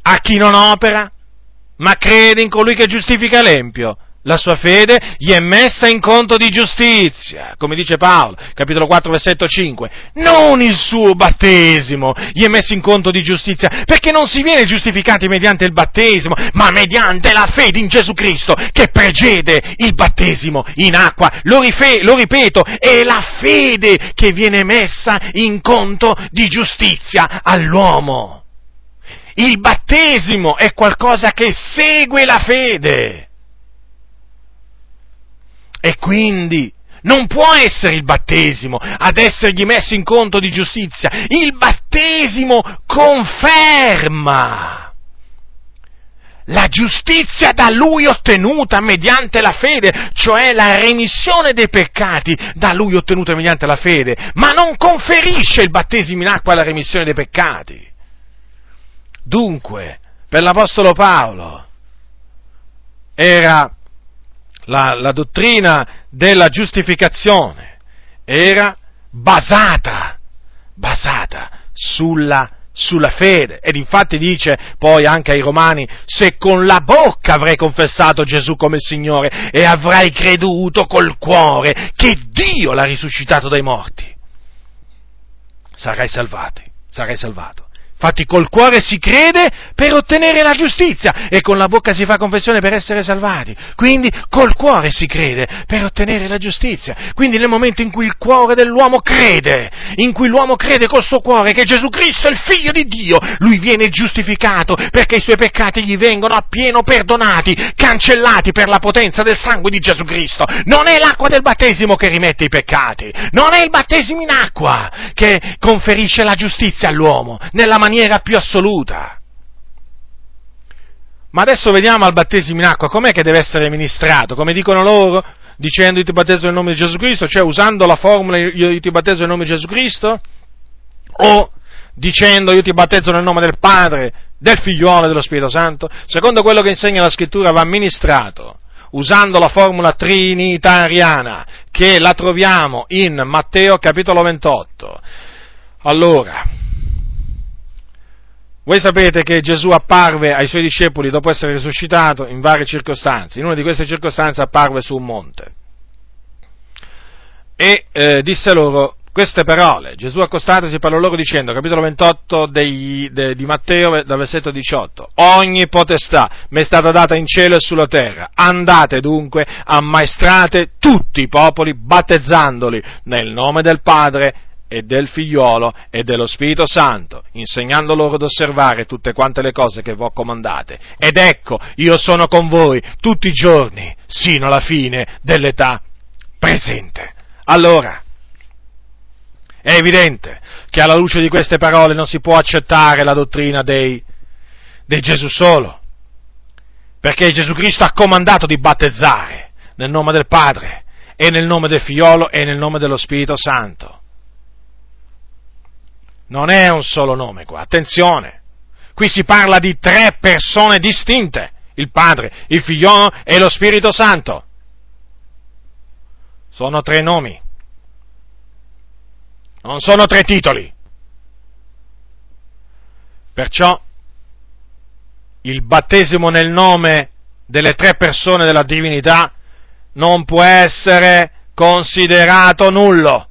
a chi non opera, ma crede in colui che giustifica l'empio, la sua fede gli è messa in conto di giustizia, come dice Paolo, capitolo 4, versetto 5. Non il suo battesimo gli è messo in conto di giustizia, perché non si viene giustificati mediante il battesimo, ma mediante la fede in Gesù Cristo, che precede il battesimo in acqua. Lo, rife- lo ripeto, è la fede che viene messa in conto di giustizia all'uomo. Il battesimo è qualcosa che segue la fede. E quindi non può essere il battesimo ad essergli messo in conto di giustizia. Il battesimo conferma la giustizia da lui ottenuta mediante la fede, cioè la remissione dei peccati da lui ottenuta mediante la fede, ma non conferisce il battesimo in acqua la remissione dei peccati. Dunque, per l'Apostolo Paolo era la, la dottrina della giustificazione era basata, basata sulla sulla fede. Ed infatti dice poi anche ai Romani, se con la bocca avrai confessato Gesù come Signore e avrai creduto col cuore che Dio l'ha risuscitato dai morti, sarai salvati, sarai salvato. Infatti col cuore si crede per ottenere la giustizia e con la bocca si fa confessione per essere salvati. Quindi col cuore si crede per ottenere la giustizia. Quindi nel momento in cui il cuore dell'uomo crede, in cui l'uomo crede col suo cuore che Gesù Cristo è il figlio di Dio, lui viene giustificato perché i suoi peccati gli vengono appieno perdonati, cancellati per la potenza del sangue di Gesù Cristo. Non è l'acqua del battesimo che rimette i peccati, non è il battesimo in acqua che conferisce la giustizia all'uomo nella maniera più assoluta. Ma adesso vediamo al battesimo in acqua, com'è che deve essere ministrato? Come dicono loro? Dicendo io ti battezzo nel nome di Gesù Cristo, cioè usando la formula io ti battezzo nel nome di Gesù Cristo? O dicendo io ti battezzo nel nome del Padre, del Figliuolo e dello Spirito Santo? Secondo quello che insegna la Scrittura va ministrato usando la formula trinitariana che la troviamo in Matteo capitolo 28. Allora, voi sapete che Gesù apparve ai suoi discepoli dopo essere risuscitato in varie circostanze. In una di queste circostanze apparve su un monte e eh, disse loro queste parole. Gesù accostatosi parlò loro dicendo, capitolo 28 dei, de, di Matteo, dal versetto 18, ogni potestà mi è stata data in cielo e sulla terra. Andate dunque, ammaestrate tutti i popoli, battezzandoli nel nome del Padre e del figliolo e dello Spirito Santo, insegnando loro ad osservare tutte quante le cose che vi ho comandate. Ed ecco, io sono con voi tutti i giorni, sino alla fine dell'età presente. Allora, è evidente che alla luce di queste parole non si può accettare la dottrina dei, dei Gesù solo, perché Gesù Cristo ha comandato di battezzare nel nome del Padre e nel nome del Figliolo e nel nome dello Spirito Santo. Non è un solo nome qua, attenzione. Qui si parla di tre persone distinte, il Padre, il Figlio e lo Spirito Santo. Sono tre nomi. Non sono tre titoli. Perciò il battesimo nel nome delle tre persone della divinità non può essere considerato nullo.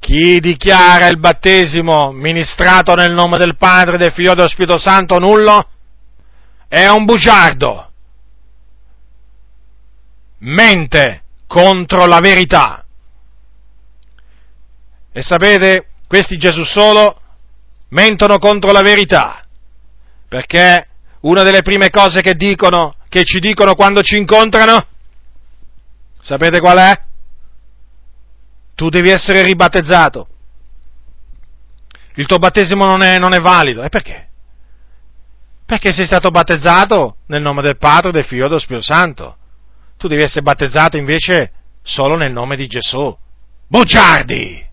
Chi dichiara il battesimo ministrato nel nome del Padre, del Figlio e dello Spirito Santo nullo è un bugiardo. Mente contro la verità. E sapete, questi Gesù solo mentono contro la verità, perché una delle prime cose che dicono, che ci dicono quando ci incontrano, sapete qual è? Tu devi essere ribattezzato. Il tuo battesimo non è, non è valido. E perché? Perché sei stato battezzato nel nome del Padre, del Figlio e dello Spirito Santo. Tu devi essere battezzato invece solo nel nome di Gesù. Bugiardi!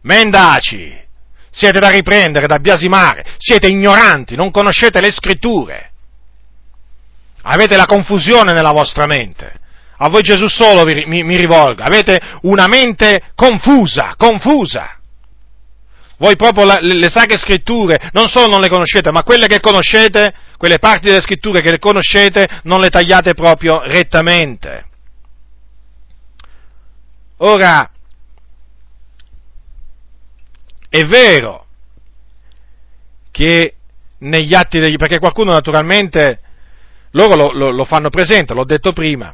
Mendaci! Siete da riprendere, da biasimare, siete ignoranti, non conoscete le scritture. Avete la confusione nella vostra mente a voi Gesù solo mi, mi, mi rivolgo, avete una mente confusa, confusa. Voi proprio la, le, le sacre scritture non solo non le conoscete, ma quelle che conoscete, quelle parti delle scritture che le conoscete, non le tagliate proprio rettamente. Ora, è vero che negli atti degli, perché qualcuno naturalmente, loro lo, lo, lo fanno presente, l'ho detto prima,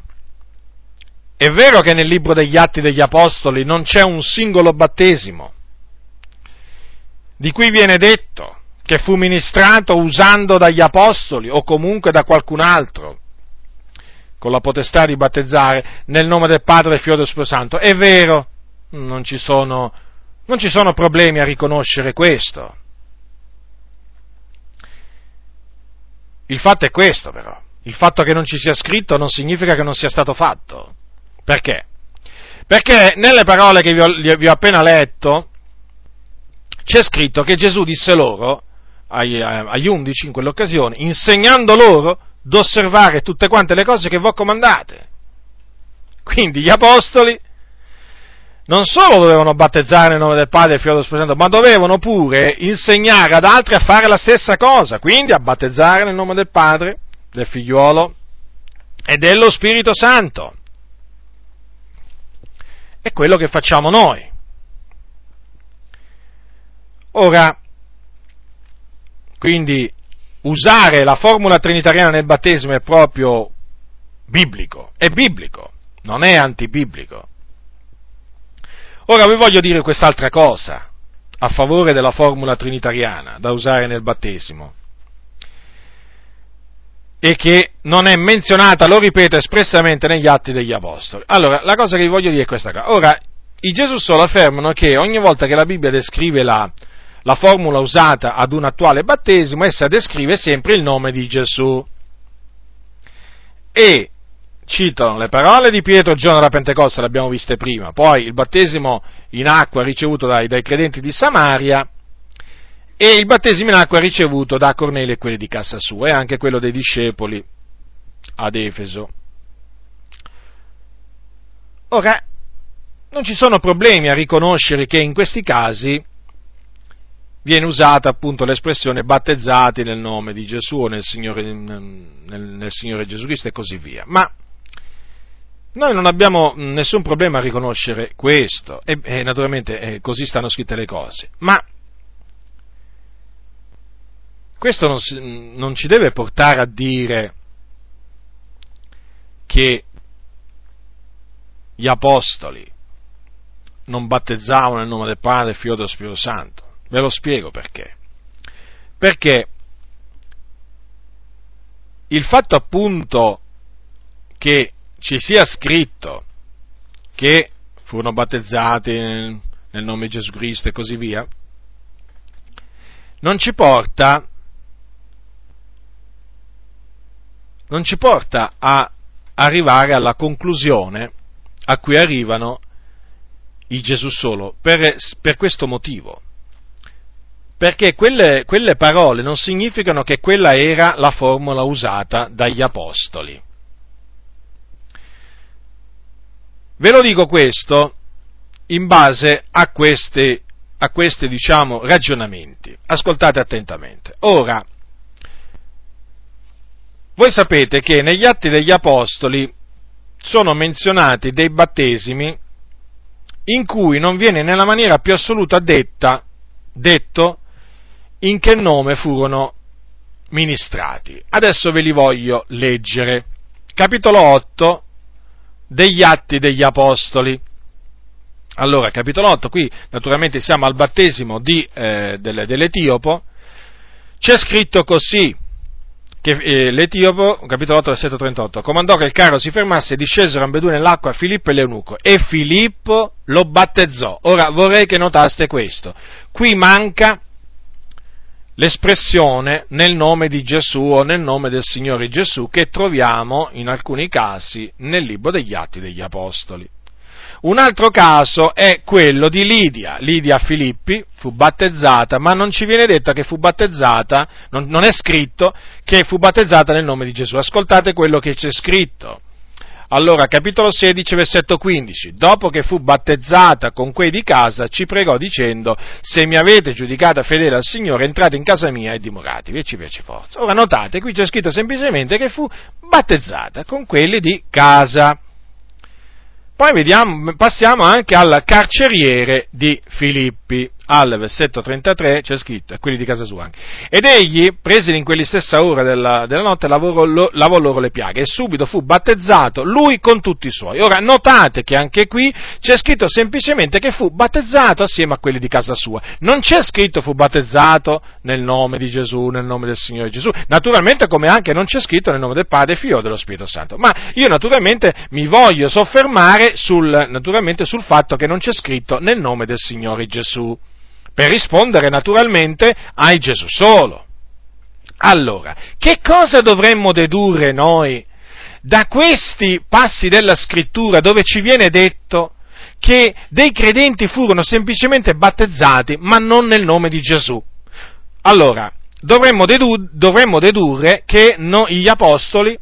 è vero che nel libro degli Atti degli Apostoli non c'è un singolo battesimo, di cui viene detto che fu ministrato usando dagli Apostoli o comunque da qualcun altro, con la potestà di battezzare nel nome del Padre, del e Spirito Santo. È vero, non ci sono, non ci sono problemi a riconoscere questo. Il fatto è questo però, il fatto che non ci sia scritto non significa che non sia stato fatto. Perché? Perché nelle parole che vi ho, vi ho appena letto c'è scritto che Gesù disse loro, agli, agli undici in quell'occasione, insegnando loro d'osservare tutte quante le cose che vi ho comandate. Quindi gli apostoli non solo dovevano battezzare nel nome del Padre e del Figlio dello Spirito Santo, ma dovevano pure insegnare ad altri a fare la stessa cosa, quindi a battezzare nel nome del Padre, del Figliuolo e dello Spirito Santo è quello che facciamo noi. Ora, quindi usare la formula trinitariana nel battesimo è proprio biblico, è biblico, non è antibiblico. Ora vi voglio dire quest'altra cosa a favore della formula trinitariana da usare nel battesimo e che non è menzionata, lo ripeto, espressamente negli atti degli Apostoli. Allora, la cosa che vi voglio dire è questa qua. Ora, i Gesù solo affermano che ogni volta che la Bibbia descrive la, la formula usata ad un attuale battesimo, essa descrive sempre il nome di Gesù. E citano le parole di Pietro il giorno della Pentecoste, le abbiamo viste prima, poi il battesimo in acqua ricevuto dai, dai credenti di Samaria e il battesimo in acqua ricevuto da Cornelio e quelli di casa sua e anche quello dei discepoli ad Efeso. Ora, non ci sono problemi a riconoscere che in questi casi viene usata appunto l'espressione battezzati nel nome di Gesù o nel Signore, nel, nel Signore Gesù Cristo e così via. Ma noi non abbiamo nessun problema a riconoscere questo e, e naturalmente eh, così stanno scritte le cose. Ma questo non, si, non ci deve portare a dire che gli apostoli non battezzavano nel nome del Padre, del Figlio e dello Spirito Santo. Ve lo spiego perché. Perché il fatto appunto che ci sia scritto che furono battezzati nel, nome di Gesù Cristo e così via, non ci porta non ci porta a arrivare alla conclusione a cui arrivano i Gesù solo, per, per questo motivo. perché quelle, quelle parole non significano che quella era la formula usata dagli apostoli. Ve lo dico questo in base a questi, a questi diciamo, ragionamenti. Ascoltate attentamente. Ora, voi sapete che negli atti degli apostoli sono menzionati dei battesimi in cui non viene nella maniera più assoluta detta, detto in che nome furono ministrati. Adesso ve li voglio leggere. Capitolo 8 degli Atti degli Apostoli. Allora, capitolo 8, qui naturalmente siamo al battesimo di, eh, dell'Etiopo, c'è scritto così, che eh, l'Etiopo, capitolo 8, versetto 38, comandò che il carro si fermasse e discesero ambedue nell'acqua Filippo e l'Eunuco, e Filippo lo battezzò. Ora vorrei che notaste questo, qui manca l'espressione nel nome di Gesù o nel nome del Signore Gesù che troviamo in alcuni casi nel libro degli Atti degli Apostoli. Un altro caso è quello di Lidia. Lidia Filippi fu battezzata, ma non ci viene detto che fu battezzata, non, non è scritto che fu battezzata nel nome di Gesù. Ascoltate quello che c'è scritto. Allora, capitolo 16, versetto 15. Dopo che fu battezzata con quei di casa, ci pregò dicendo, se mi avete giudicata fedele al Signore, entrate in casa mia e dimoratevi, e ci fece forza. Ora notate, qui c'è scritto semplicemente che fu battezzata con quelli di casa. Poi vediamo, passiamo anche al carceriere di Filippi al versetto 33 c'è scritto, e quelli di casa sua anche. Ed egli, presi in quella stessa ora della, della notte, lavò, lo, lavò, loro le piaghe e subito fu battezzato lui con tutti i suoi. Ora notate che anche qui c'è scritto semplicemente che fu battezzato assieme a quelli di casa sua. Non c'è scritto fu battezzato nel nome di Gesù, nel nome del Signore Gesù. Naturalmente come anche non c'è scritto nel nome del Padre, Figlio e dello Spirito Santo. Ma io naturalmente mi voglio soffermare sul, sul fatto che non c'è scritto nel nome del Signore Gesù per rispondere naturalmente ai Gesù solo. Allora, che cosa dovremmo dedurre noi da questi passi della scrittura dove ci viene detto che dei credenti furono semplicemente battezzati, ma non nel nome di Gesù? Allora, dovremmo, dedu- dovremmo dedurre che no, gli apostoli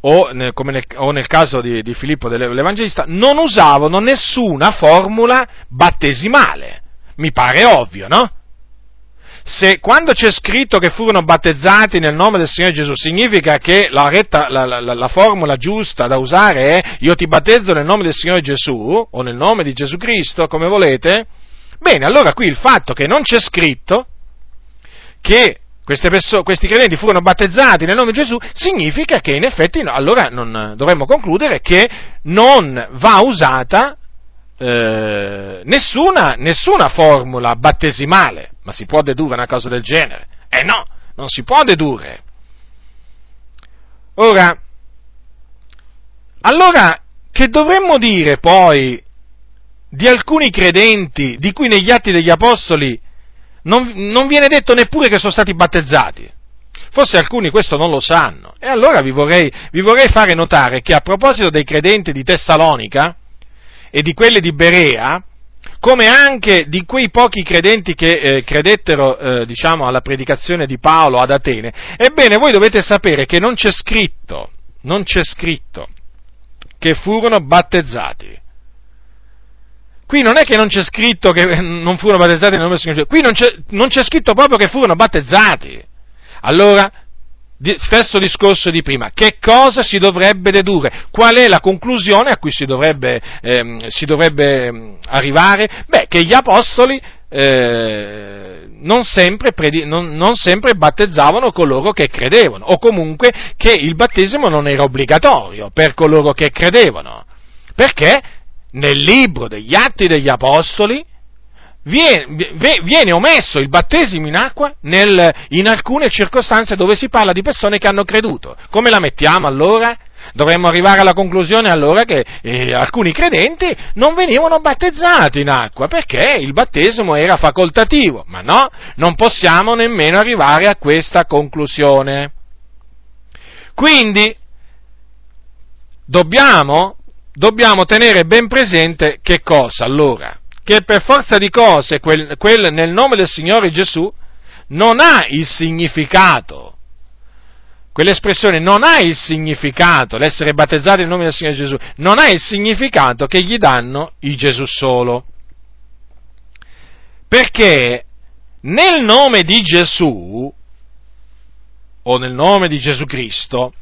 o nel, nel, o nel, caso di, di Filippo l'Evangelista, non usavano nessuna formula battesimale. Mi pare ovvio, no? Se quando c'è scritto che furono battezzati nel nome del Signore Gesù, significa che la, retta, la, la, la, formula giusta da usare è io ti battezzo nel nome del Signore Gesù o nel nome di Gesù Cristo, come volete? Bene, allora qui il fatto che non c'è scritto che persone, questi credenti furono battezzati nel nome di Gesù, significa che in effetti allora non, dovremmo concludere che non va usata eh, nessuna, nessuna formula battesimale, ma si può dedurre una cosa del genere? Eh no, non si può dedurre. Ora, allora, che dovremmo dire poi di alcuni credenti di cui negli atti degli Apostoli non, non, viene detto neppure che sono stati battezzati? Forse alcuni questo non lo sanno. E allora vi vorrei, vi vorrei fare notare che a proposito dei credenti di Tessalonica, e di quelle di Berea, come anche di quei pochi credenti che eh, credettero eh, diciamo, alla predicazione di Paolo ad Atene, ebbene voi dovete sapere che non c'è scritto, non c'è scritto che furono battezzati. Qui non è che non c'è scritto che non furono battezzati nel nome del Signore, qui non c'è, non c'è scritto proprio che furono battezzati. Allora, stesso discorso di prima, che cosa si dovrebbe dedurre? Qual è la conclusione a cui si dovrebbe, ehm, si dovrebbe ehm, arrivare? Beh, che gli apostoli eh, non, sempre predi- non, non, sempre battezzavano coloro che credevano, o comunque che il battesimo non era obbligatorio per coloro che credevano, perché nel libro degli atti degli apostoli viene, viene, omesso il battesimo in acqua nel, in alcune circostanze dove si parla di persone che hanno creduto. Come la mettiamo allora? Dovremmo arrivare alla conclusione allora che eh, alcuni credenti non venivano battezzati in acqua perché il battesimo era facoltativo, ma no, non possiamo nemmeno arrivare a questa conclusione. Quindi dobbiamo, dobbiamo tenere ben presente che cosa allora? Che per forza di cose quel, quel nel nome del Signore Gesù non ha il significato quell'espressione non ha il significato, l'essere battezzati nel nome del Signore Gesù, non ha il significato che gli danno i Gesù solo. Perché nel nome di Gesù, o nel nome di Gesù Cristo,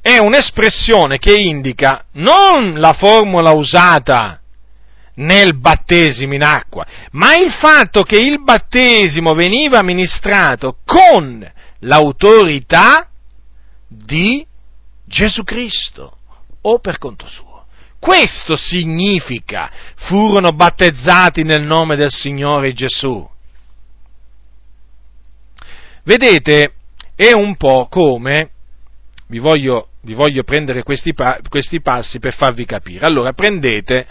è un'espressione che indica non la formula usata nel battesimo in acqua, ma il fatto che il battesimo veniva amministrato con l'autorità di Gesù Cristo o per conto suo. Questo significa furono battezzati nel nome del Signore Gesù. Vedete, è un po' come, vi voglio, vi voglio prendere questi, questi, passi per farvi capire. Allora, prendete,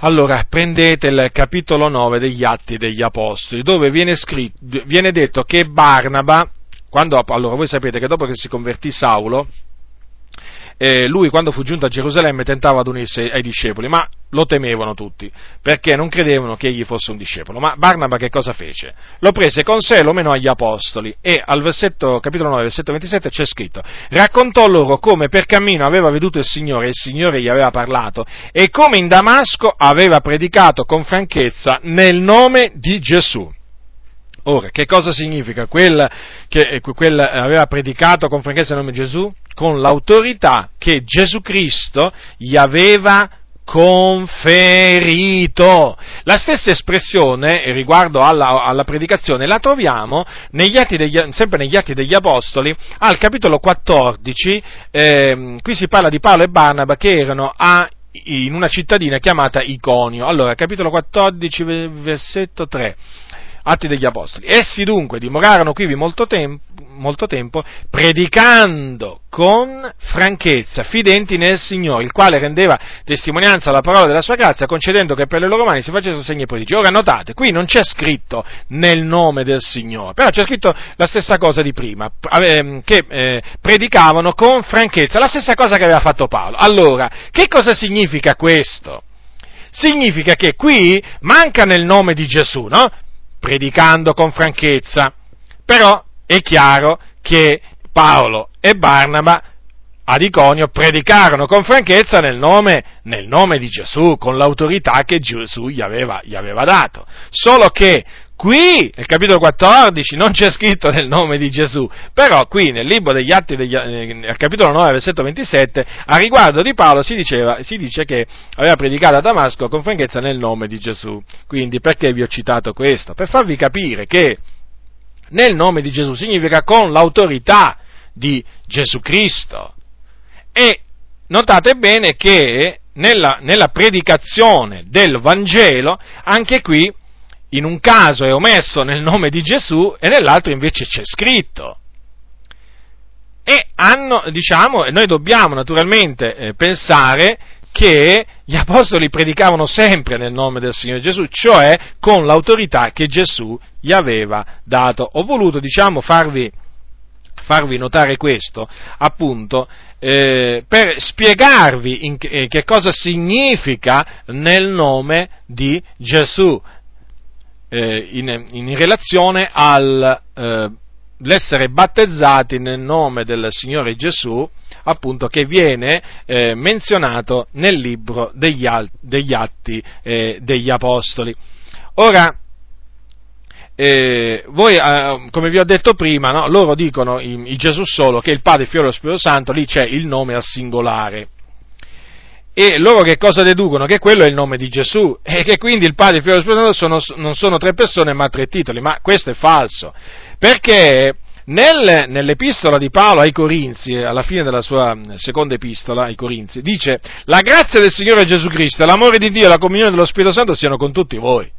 allora, prendete il capitolo 9 degli Atti degli Apostoli, dove viene, scritto, viene detto che Barnaba quando, allora, voi sapete che dopo che si convertì Saulo, eh, lui quando fu giunto a Gerusalemme tentava ad unirsi ai discepoli, ma lo temevano tutti, perché non credevano che egli fosse un discepolo. Ma Barnaba che cosa fece? Lo prese con sé e lo menò agli apostoli e al versetto, capitolo 9, versetto 27 c'è scritto, raccontò loro come per cammino aveva veduto il Signore e il Signore gli aveva parlato e come in Damasco aveva predicato con franchezza nel nome di Gesù. Ora, che cosa significa quel che eh, quel aveva predicato con franchezza il nome di Gesù? Con l'autorità che Gesù Cristo gli aveva conferito. La stessa espressione riguardo alla, alla predicazione la troviamo negli degli, sempre negli Atti degli Apostoli, al capitolo 14, eh, qui si parla di Paolo e Barnaba che erano a in una cittadina chiamata Iconio. Allora, capitolo 14, versetto 3. Atti degli Apostoli. Essi dunque dimorarono qui molto tempo, molto tempo, predicando con franchezza, fidenti nel Signore, il quale rendeva testimonianza alla parola della sua grazia, concedendo che per le loro mani si facessero segni prodigi. Ora notate, qui non c'è scritto nel nome del Signore, però c'è scritto la stessa cosa di prima, ehm, che eh, predicavano con franchezza, la stessa cosa che aveva fatto Paolo. Allora, che cosa significa questo? Significa che qui manca nel nome di Gesù, no? Predicando con franchezza. Però è chiaro che Paolo e Barnaba ad Iconio predicarono con franchezza nel nome, nel nome di Gesù, con l'autorità che Gesù gli aveva, gli aveva dato. Solo che Qui, nel capitolo 14, non c'è scritto nel nome di Gesù, però qui nel libro degli Atti, degli, eh, nel capitolo 9, versetto 27, a riguardo di Paolo si, diceva, si dice che aveva predicato a Damasco con franchezza nel nome di Gesù. Quindi perché vi ho citato questo? Per farvi capire che nel nome di Gesù significa con l'autorità di Gesù Cristo. E notate bene che nella, nella predicazione del Vangelo, anche qui in un caso è omesso nel nome di Gesù e nell'altro invece c'è scritto. E hanno, diciamo, noi dobbiamo naturalmente eh, pensare che gli apostoli predicavano sempre nel nome del Signore Gesù, cioè con l'autorità che Gesù gli aveva dato. Ho voluto, diciamo, farvi, farvi notare questo, appunto, eh, per spiegarvi in, eh, che cosa significa nel nome di Gesù eh, in, in, relazione all'essere eh, battezzati nel nome del Signore Gesù, appunto che viene eh, menzionato nel libro degli, degli Atti eh, degli Apostoli. Ora, eh, voi, eh, come vi ho detto prima, no, loro dicono in, in Gesù solo che il Padre, il Figlio e lo Spirito Santo, lì c'è il nome al singolare e loro che cosa deducono? Che quello è il nome di Gesù e che quindi il Padre, il Figlio e lo Spirito Santo sono, non sono tre persone ma tre titoli, ma questo è falso, perché nel, nell'epistola di Paolo ai Corinzi, alla fine della sua seconda epistola ai Corinzi, dice la grazia del Signore Gesù Cristo, l'amore di Dio e la comunione dello Spirito Santo siano con tutti voi.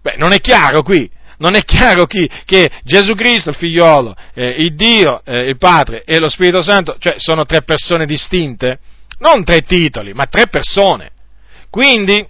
Beh, non è chiaro qui, non è chiaro chi, che Gesù Cristo, il figliolo, eh, il Dio, eh, il Padre e lo Spirito Santo, cioè sono tre persone distinte? Non tre titoli, ma tre persone. Quindi,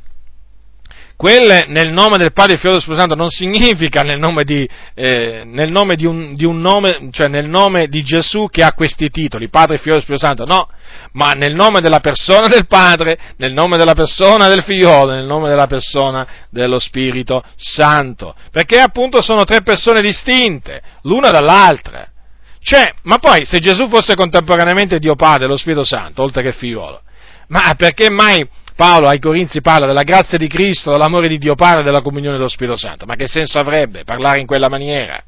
quel nel nome del Padre, Figlio e Spirito Santo non significa nel nome di, eh, nel nome di, un, di un nome, cioè nel nome di Gesù che ha questi titoli, Padre, Figlio e Spirito Santo, no, ma nel nome della persona del Padre, nel nome della persona del Figliolo, nel nome della persona dello Spirito Santo, perché appunto sono tre persone distinte, l'una dall'altra. Cioè, ma poi se Gesù fosse contemporaneamente Dio Padre lo Spirito Santo, oltre che Figliolo, ma perché mai Paolo ai Corinzi parla della grazia di Cristo, dell'amore di Dio Padre e della comunione dello Spirito Santo? Ma che senso avrebbe parlare in quella maniera?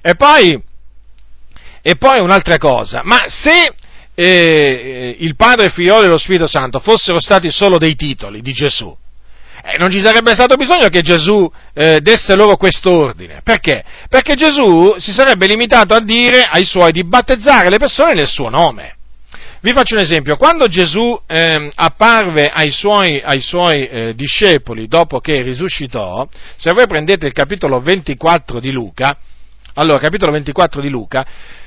E poi, e poi un'altra cosa, ma se eh, il Padre, il Figliolo e lo Spirito Santo fossero stati solo dei titoli di Gesù, eh, non ci sarebbe stato bisogno che Gesù eh, desse loro quest'ordine. Perché? Perché Gesù si sarebbe limitato a dire ai suoi di battezzare le persone nel suo nome. Vi faccio un esempio, quando Gesù eh, apparve ai suoi, ai suoi eh, discepoli dopo che risuscitò, se voi prendete il capitolo 24 di Luca, allora capitolo 24 di Luca,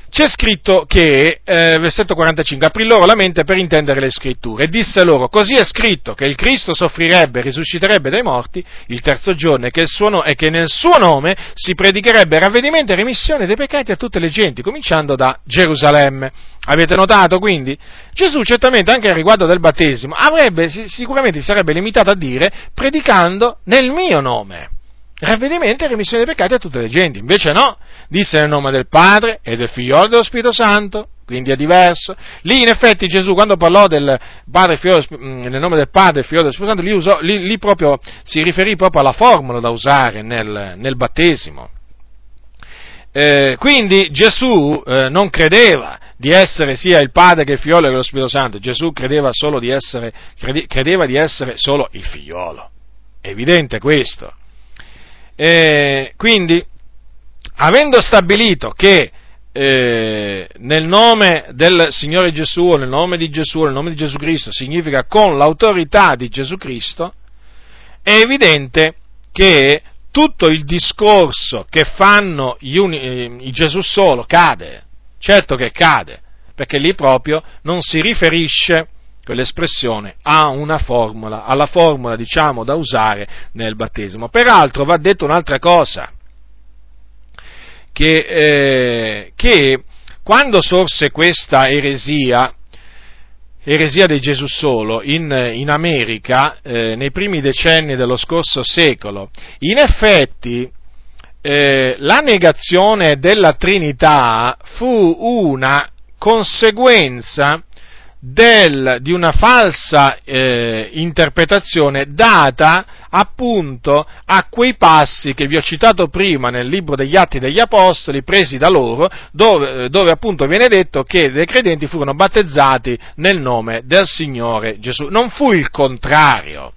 c'è scritto che, eh, versetto 45, aprì loro la mente per intendere le scritture e disse loro, così è scritto che il Cristo soffrirebbe, risusciterebbe dai morti il terzo giorno e che, suo, e che nel suo nome si predicherebbe ravvedimento e remissione dei peccati a tutte le genti, cominciando da Gerusalemme. Avete notato quindi? Gesù certamente anche riguardo del battesimo avrebbe, sicuramente si sarebbe limitato a dire predicando nel mio nome ravvedimento e remissione dei peccati a tutte le genti. Invece no, disse nel nome del Padre e del Figlio dello Spirito Santo, quindi è diverso. Lì in effetti Gesù quando parlò del Padre, Figlio, mm, nel nome del Padre, Figlio e dello Spirito Santo, lì, usò, lì, lì proprio, si riferì proprio alla formula da usare nel, nel battesimo. Eh, quindi Gesù eh, non credeva di essere sia il Padre che il Figlio che lo Spirito Santo, Gesù credeva, solo di essere, credeva di essere solo il Figliolo. È evidente questo. Eh, quindi, avendo stabilito che eh, nel nome del Signore Gesù, nel nome di Gesù, nel nome di Gesù Cristo, significa con l'autorità di Gesù Cristo, è evidente che tutto il discorso che fanno uni, eh, i Gesù solo cade, certo che cade, perché lì proprio non si riferisce quell'espressione ha una formula, alla formula diciamo da usare nel battesimo. Peraltro va detto un'altra cosa, che, eh, che quando sorse questa eresia, eresia di Gesù solo in, in America eh, nei primi decenni dello scorso secolo, in effetti eh, la negazione della Trinità fu una conseguenza del, di una falsa eh, interpretazione data appunto a quei passi che vi ho citato prima nel libro degli Atti degli Apostoli, presi da loro, dove, dove appunto viene detto che dei credenti furono battezzati nel nome del Signore Gesù. Non fu il contrario.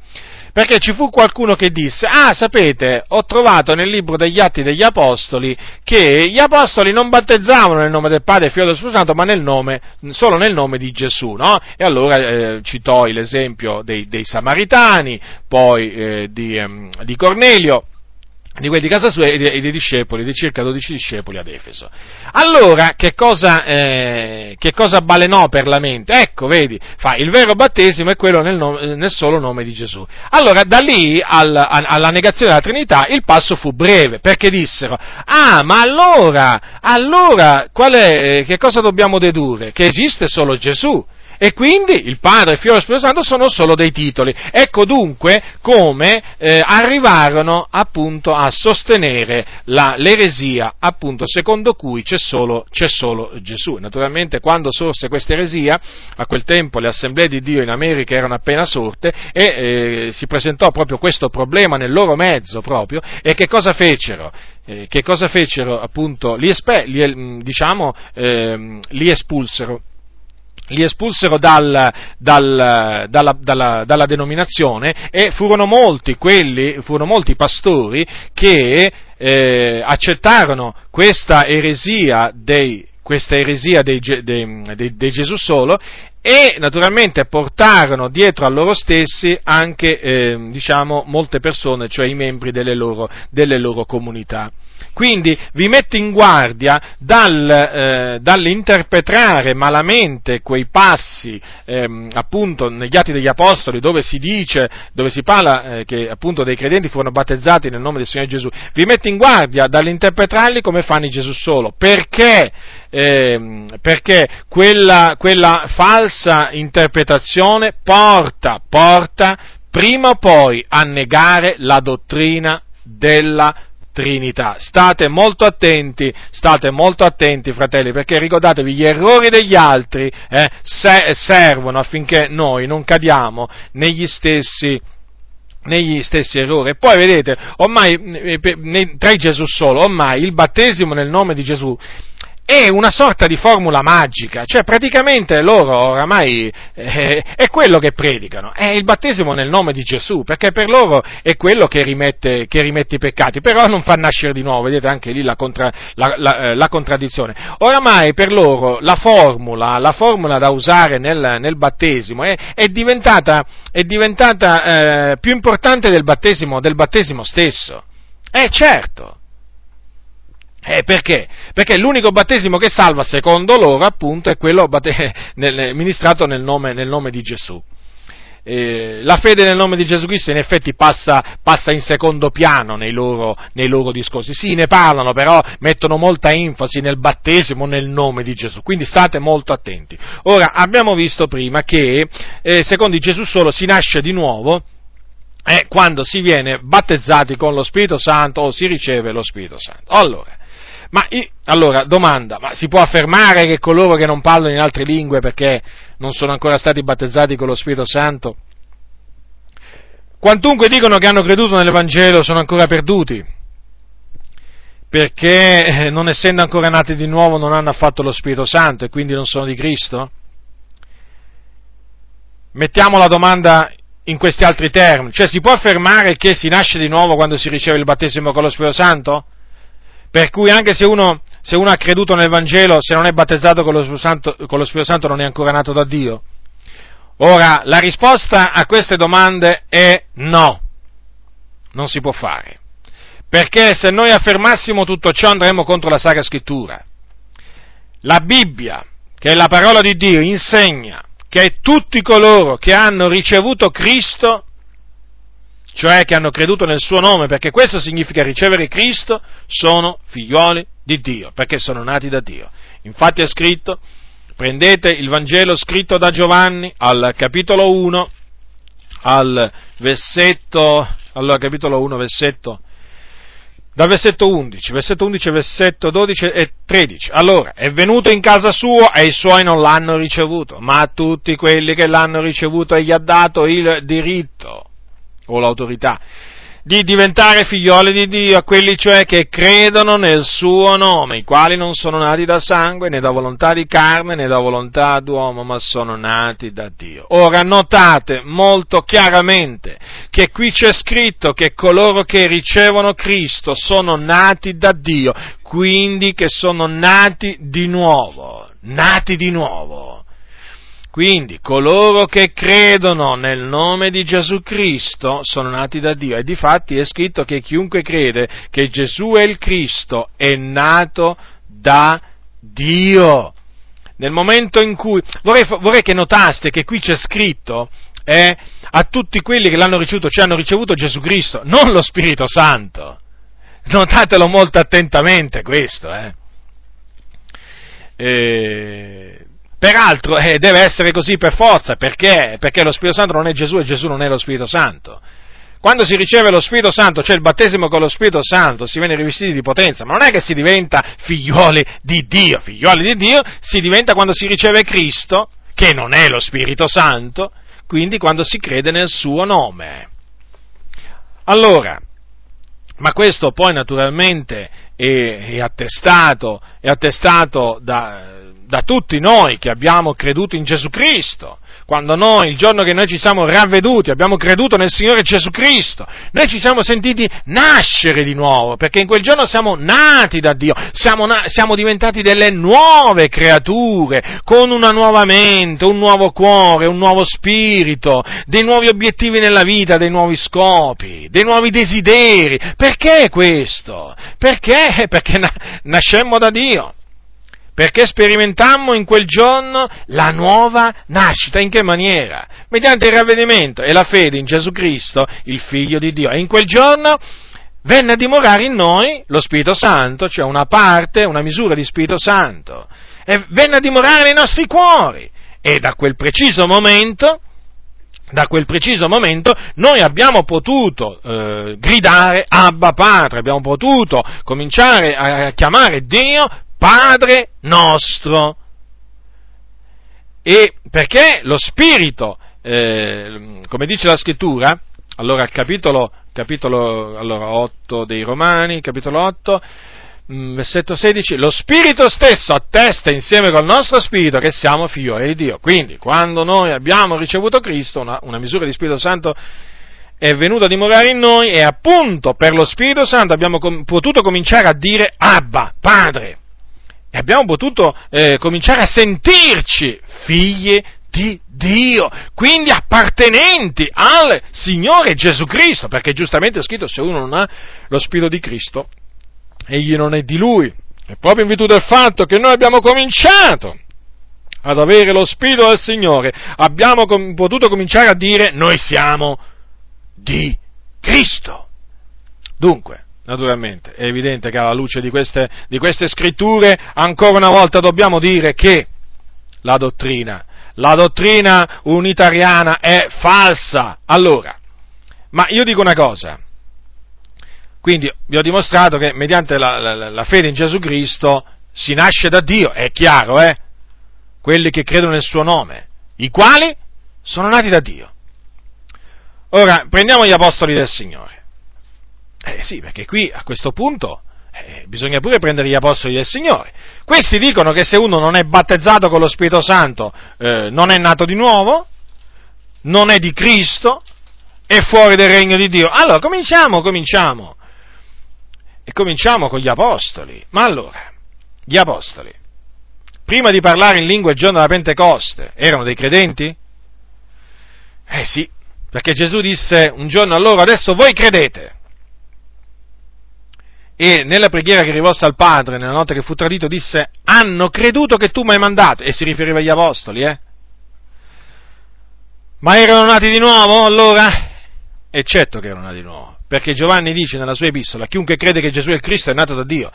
Perché ci fu qualcuno che disse, ah sapete, ho trovato nel libro degli Atti degli Apostoli che gli Apostoli non battezzavano nel nome del Padre, Figlio e del Santo, ma nel nome, solo nel nome di Gesù, no? E allora eh, citò l'esempio dei, dei Samaritani, poi eh, di, ehm, di Cornelio, di quelli di casa sua e dei, dei, discepoli, di circa 12 discepoli ad Efeso. Allora, che cosa, eh, che cosa balenò per la mente? Ecco, vedi, fa, il vero battesimo è quello nel, nome, nel solo nome di Gesù. Allora, da lì al, alla negazione della Trinità il passo fu breve, perché dissero, ah, ma allora, allora, è, eh, che cosa dobbiamo dedurre? Che esiste solo Gesù. E quindi il Padre, il Figlio e lo Spirito Santo sono solo dei titoli. Ecco dunque come eh, arrivarono appunto a sostenere la, l'eresia appunto secondo cui c'è solo, c'è solo Gesù. Naturalmente quando sorse questa eresia, a quel tempo le assemblee di Dio in America erano appena sorte e eh, si presentò proprio questo problema nel loro mezzo proprio e che cosa fecero? Eh, che cosa fecero appunto? Li, espe- li, diciamo, eh, li espulsero li espulsero dal, dal, dalla, dalla, dalla, denominazione e furono molti quelli, furono molti pastori che eh, accettarono questa eresia dei, questa eresia dei, dei, dei, dei Gesù solo e naturalmente portarono dietro a loro stessi anche eh, diciamo, molte persone, cioè i membri delle loro, delle loro comunità. Quindi vi metto in guardia dal, eh, dall'interpretare malamente quei passi, ehm, appunto, negli Atti degli Apostoli, dove si dice, dove si parla eh, che appunto dei credenti furono battezzati nel nome del Signore Gesù. Vi metto in guardia dall'interpretarli come fanno i Gesù solo. Perché? Eh, perché quella, quella falsa interpretazione porta, porta prima o poi a negare la dottrina della Trinità. State molto attenti, state molto attenti, fratelli, perché ricordatevi, gli errori degli altri eh, servono affinché noi non cadiamo negli stessi, negli stessi errori. E poi vedete, ormai eh, tra i Gesù solo, ormai il battesimo nel nome di Gesù è una sorta di formula magica, cioè praticamente loro oramai eh, è quello che predicano, è il battesimo nel nome di Gesù, perché per loro è quello che rimette, che rimette i peccati, però non fa nascere di nuovo, vedete anche lì la, contra, la, la, eh, la contraddizione. Oramai per loro la formula, la formula da usare nel, nel battesimo è, è, diventata, è diventata eh, più importante del battesimo, del battesimo stesso. Eh certo, eh, perché? Perché l'unico battesimo che salva, secondo loro, appunto, è quello nel, ministrato nel nome, nel nome, di Gesù. Eh, la fede nel nome di Gesù Cristo in effetti passa, passa in secondo piano nei loro, nei loro, discorsi. Sì, ne parlano, però mettono molta enfasi nel battesimo nel nome di Gesù. Quindi state molto attenti. Ora, abbiamo visto prima che, eh, secondo Gesù solo, si nasce di nuovo eh, quando si viene battezzati con lo Spirito Santo o si riceve lo Spirito Santo. Allora, ma allora, domanda, ma si può affermare che coloro che non parlano in altre lingue perché non sono ancora stati battezzati con lo Spirito Santo, quantunque dicono che hanno creduto nell'Evangelo, sono ancora perduti? Perché eh, non essendo ancora nati di nuovo non hanno affatto lo Spirito Santo e quindi non sono di Cristo? Mettiamo la domanda in questi altri termini, cioè si può affermare che si nasce di nuovo quando si riceve il battesimo con lo Spirito Santo? Per cui anche se uno, se uno ha creduto nel Vangelo, se non è battezzato con lo, Spirito Santo, lo Spirito Santo non è ancora nato da Dio? Ora, la risposta a queste domande è no, non si può fare. Perché se noi affermassimo tutto ciò andremo contro la Sacra Scrittura. La Bibbia, che è la parola di Dio, insegna che tutti coloro che hanno ricevuto Cristo cioè che hanno creduto nel suo nome, perché questo significa ricevere Cristo, sono figlioli di Dio, perché sono nati da Dio. Infatti è scritto, prendete il Vangelo scritto da Giovanni al capitolo 1, al versetto, allora capitolo 1, versetto, dal versetto 11, versetto 11, versetto 12 e 13. Allora, è venuto in casa sua e i suoi non l'hanno ricevuto, ma a tutti quelli che l'hanno ricevuto egli ha dato il diritto o l'autorità di diventare figlioli di Dio, a quelli cioè che credono nel suo nome, i quali non sono nati da sangue, né da volontà di carne, né da volontà d'uomo, ma sono nati da Dio. Ora notate molto chiaramente che qui c'è scritto che coloro che ricevono Cristo sono nati da Dio, quindi che sono nati di nuovo, nati di nuovo. Quindi coloro che credono nel nome di Gesù Cristo sono nati da Dio e difatti è scritto che chiunque crede che Gesù è il Cristo è nato da Dio. Nel momento in cui vorrei, vorrei che notaste che qui c'è scritto eh, a tutti quelli che l'hanno ricevuto, cioè hanno ricevuto Gesù Cristo, non lo Spirito Santo. Notatelo molto attentamente questo, eh. E Peraltro eh, deve essere così per forza, perché? Perché lo Spirito Santo non è Gesù e Gesù non è lo Spirito Santo. Quando si riceve lo Spirito Santo, cioè il battesimo con lo Spirito Santo, si viene rivestiti di potenza, ma non è che si diventa figlioli di Dio, figlioli di Dio si diventa quando si riceve Cristo, che non è lo Spirito Santo, quindi quando si crede nel suo nome. Allora, ma questo poi naturalmente è, è attestato, è attestato da, da tutti noi che abbiamo creduto in Gesù Cristo. quando noi, il giorno che noi ci siamo ravveduti, abbiamo creduto nel Signore Gesù Cristo, noi ci siamo sentiti nascere di nuovo, perché in quel giorno siamo nati da Dio, siamo, na- siamo diventati delle nuove creature, con una nuova mente, un nuovo cuore, un nuovo spirito, dei nuovi obiettivi nella vita, dei nuovi scopi, dei nuovi desideri. Perché questo? Perché? Perché na- nascemmo da Dio perché sperimentammo in quel giorno la nuova nascita. In che maniera? Mediante il ravvedimento e la fede in Gesù Cristo, il Figlio di Dio. E in quel giorno venne a dimorare in noi lo Spirito Santo, cioè una parte, una misura di Spirito Santo, e venne a dimorare nei nostri cuori. E da quel preciso momento, da quel preciso momento noi abbiamo potuto eh, gridare Abba Padre, abbiamo potuto cominciare a chiamare Dio Padre nostro. E perché lo Spirito, eh, come dice la scrittura, allora al capitolo, capitolo allora, 8 dei Romani, capitolo 8, mm, versetto 16, lo Spirito stesso attesta insieme col nostro Spirito che siamo figlioli di Dio. Quindi, quando noi abbiamo ricevuto Cristo, una, una misura di Spirito Santo è venuta a dimorare in noi e appunto per lo Spirito Santo abbiamo com- potuto cominciare a dire Abba, Padre e abbiamo potuto eh, cominciare a sentirci figli di Dio, quindi appartenenti al Signore Gesù Cristo, perché giustamente è scritto se uno non ha lo Spirito di Cristo, egli non è di Lui. E proprio in virtù del fatto che noi abbiamo cominciato ad avere lo Spirito del Signore, abbiamo com- potuto cominciare a dire noi siamo di Cristo. Dunque, naturalmente, è evidente che alla luce di queste, di queste scritture ancora una volta dobbiamo dire che la dottrina, la dottrina unitariana è falsa. Allora, ma io dico una cosa, quindi vi ho dimostrato che mediante la, la, la, fede in Gesù Cristo si nasce da Dio, è chiaro, eh? Quelli che credono nel suo nome, i quali sono nati da Dio. Ora, prendiamo gli apostoli del Signore. Eh sì, perché qui a questo punto eh, bisogna pure prendere gli apostoli del Signore. Questi dicono che se uno non è battezzato con lo Spirito Santo eh, non è nato di nuovo, non è di Cristo, è fuori del regno di Dio. Allora cominciamo, cominciamo. E cominciamo con gli apostoli. Ma allora, gli apostoli, prima di parlare in lingua il giorno della Pentecoste, erano dei credenti? Eh sì, perché Gesù disse un giorno a loro, adesso voi credete e nella preghiera che rivolse al Padre, nella notte che fu tradito, disse, hanno creduto che tu mi hai mandato, e si riferiva agli apostoli, eh? Ma erano nati di nuovo allora? E certo che erano nati di nuovo, perché Giovanni dice nella sua epistola, chiunque crede che Gesù è il Cristo è nato da Dio.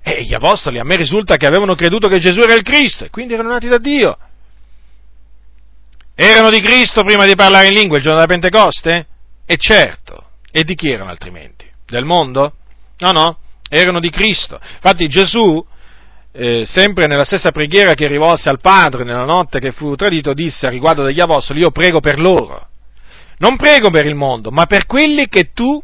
E gli apostoli a me risulta che avevano creduto che Gesù era il Cristo, e quindi erano nati da Dio. Erano di Cristo prima di parlare in lingua il giorno della Pentecoste? E certo. E di chi erano altrimenti? Del mondo? No, no erano di Cristo. Infatti Gesù, eh, sempre nella stessa preghiera che rivolse al Padre nella notte che fu tradito, disse a riguardo degli Apostoli, io prego per loro. Non prego per il mondo, ma per quelli che tu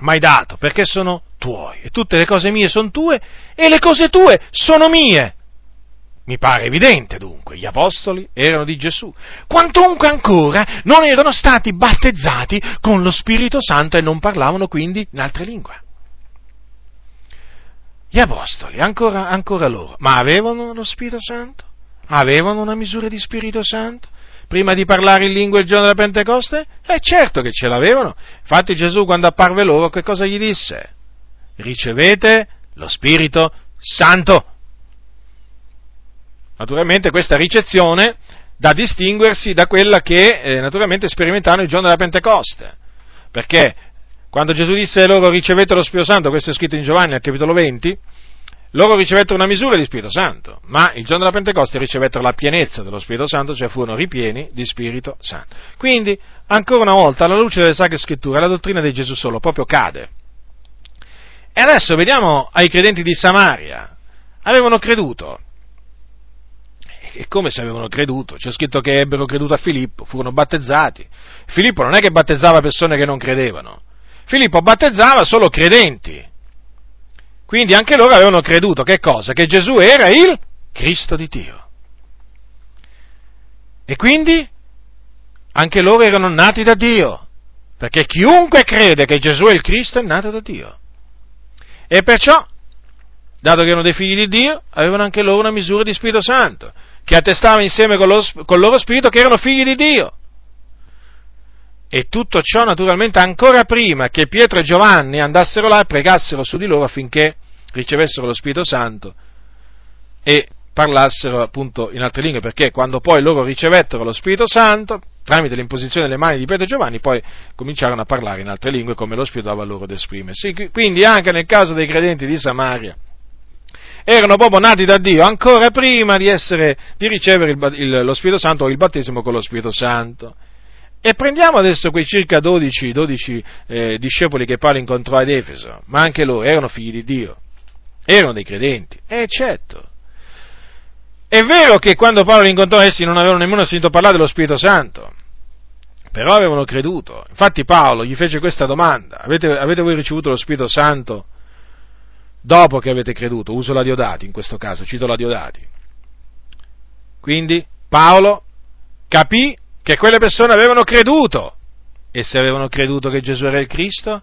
mi hai dato, perché sono tuoi. E tutte le cose mie sono tue e le cose tue sono mie. Mi pare evidente dunque, gli apostoli erano di Gesù, quantunque ancora non erano stati battezzati con lo Spirito Santo e non parlavano quindi in altre lingue. Gli apostoli, ancora, ancora loro, ma avevano lo Spirito Santo? Avevano una misura di Spirito Santo? Prima di parlare in lingua il giorno della Pentecoste? Eh certo che ce l'avevano. Infatti Gesù quando apparve loro che cosa gli disse? Ricevete lo Spirito Santo. Naturalmente questa ricezione da distinguersi da quella che eh, naturalmente sperimentarono il giorno della Pentecoste. Perché quando Gesù disse loro ricevete lo Spirito Santo, questo è scritto in Giovanni al capitolo 20, loro ricevettero una misura di Spirito Santo, ma il giorno della Pentecoste ricevettero la pienezza dello Spirito Santo, cioè furono ripieni di Spirito Santo. Quindi, ancora una volta, alla luce delle Sacre Scritture, la dottrina di Gesù solo proprio cade. E adesso vediamo ai credenti di Samaria. Avevano creduto. E come se avevano creduto? C'è scritto che ebbero creduto a Filippo, furono battezzati. Filippo non è che battezzava persone che non credevano Filippo battezzava solo credenti. Quindi anche loro avevano creduto che cosa? Che Gesù era il Cristo di Dio. E quindi anche loro erano nati da Dio, perché chiunque crede che Gesù è il Cristo è nato da Dio. E perciò, dato che erano dei figli di Dio, avevano anche loro una misura di Spirito Santo, che attestava insieme con, lo, con loro spirito che erano figli di Dio. E tutto ciò naturalmente ancora prima che Pietro e Giovanni andassero là e pregassero su di loro affinché ricevessero lo Spirito Santo e parlassero appunto in altre lingue, perché quando poi loro ricevettero lo Spirito Santo, tramite l'imposizione delle mani di Pietro e Giovanni, poi cominciarono a parlare in altre lingue come lo Spirito dava loro ad esprimersi. Quindi anche nel caso dei credenti di Samaria, erano proprio nati da Dio ancora prima di, essere, di ricevere il, il, lo Spirito Santo o il battesimo con lo Spirito Santo. E prendiamo adesso quei circa 12, 12 eh, discepoli che Paolo incontrò ad Efeso, ma anche loro erano figli di Dio, erano dei credenti, e certo. È vero che quando Paolo li incontrò essi non avevano nemmeno sentito parlare dello Spirito Santo, però avevano creduto. Infatti Paolo gli fece questa domanda, avete, avete voi ricevuto lo Spirito Santo dopo che avete creduto? Uso la Diodati in questo caso, cito la Diodati. Quindi Paolo capì che quelle persone avevano creduto. E se avevano creduto che Gesù era il Cristo,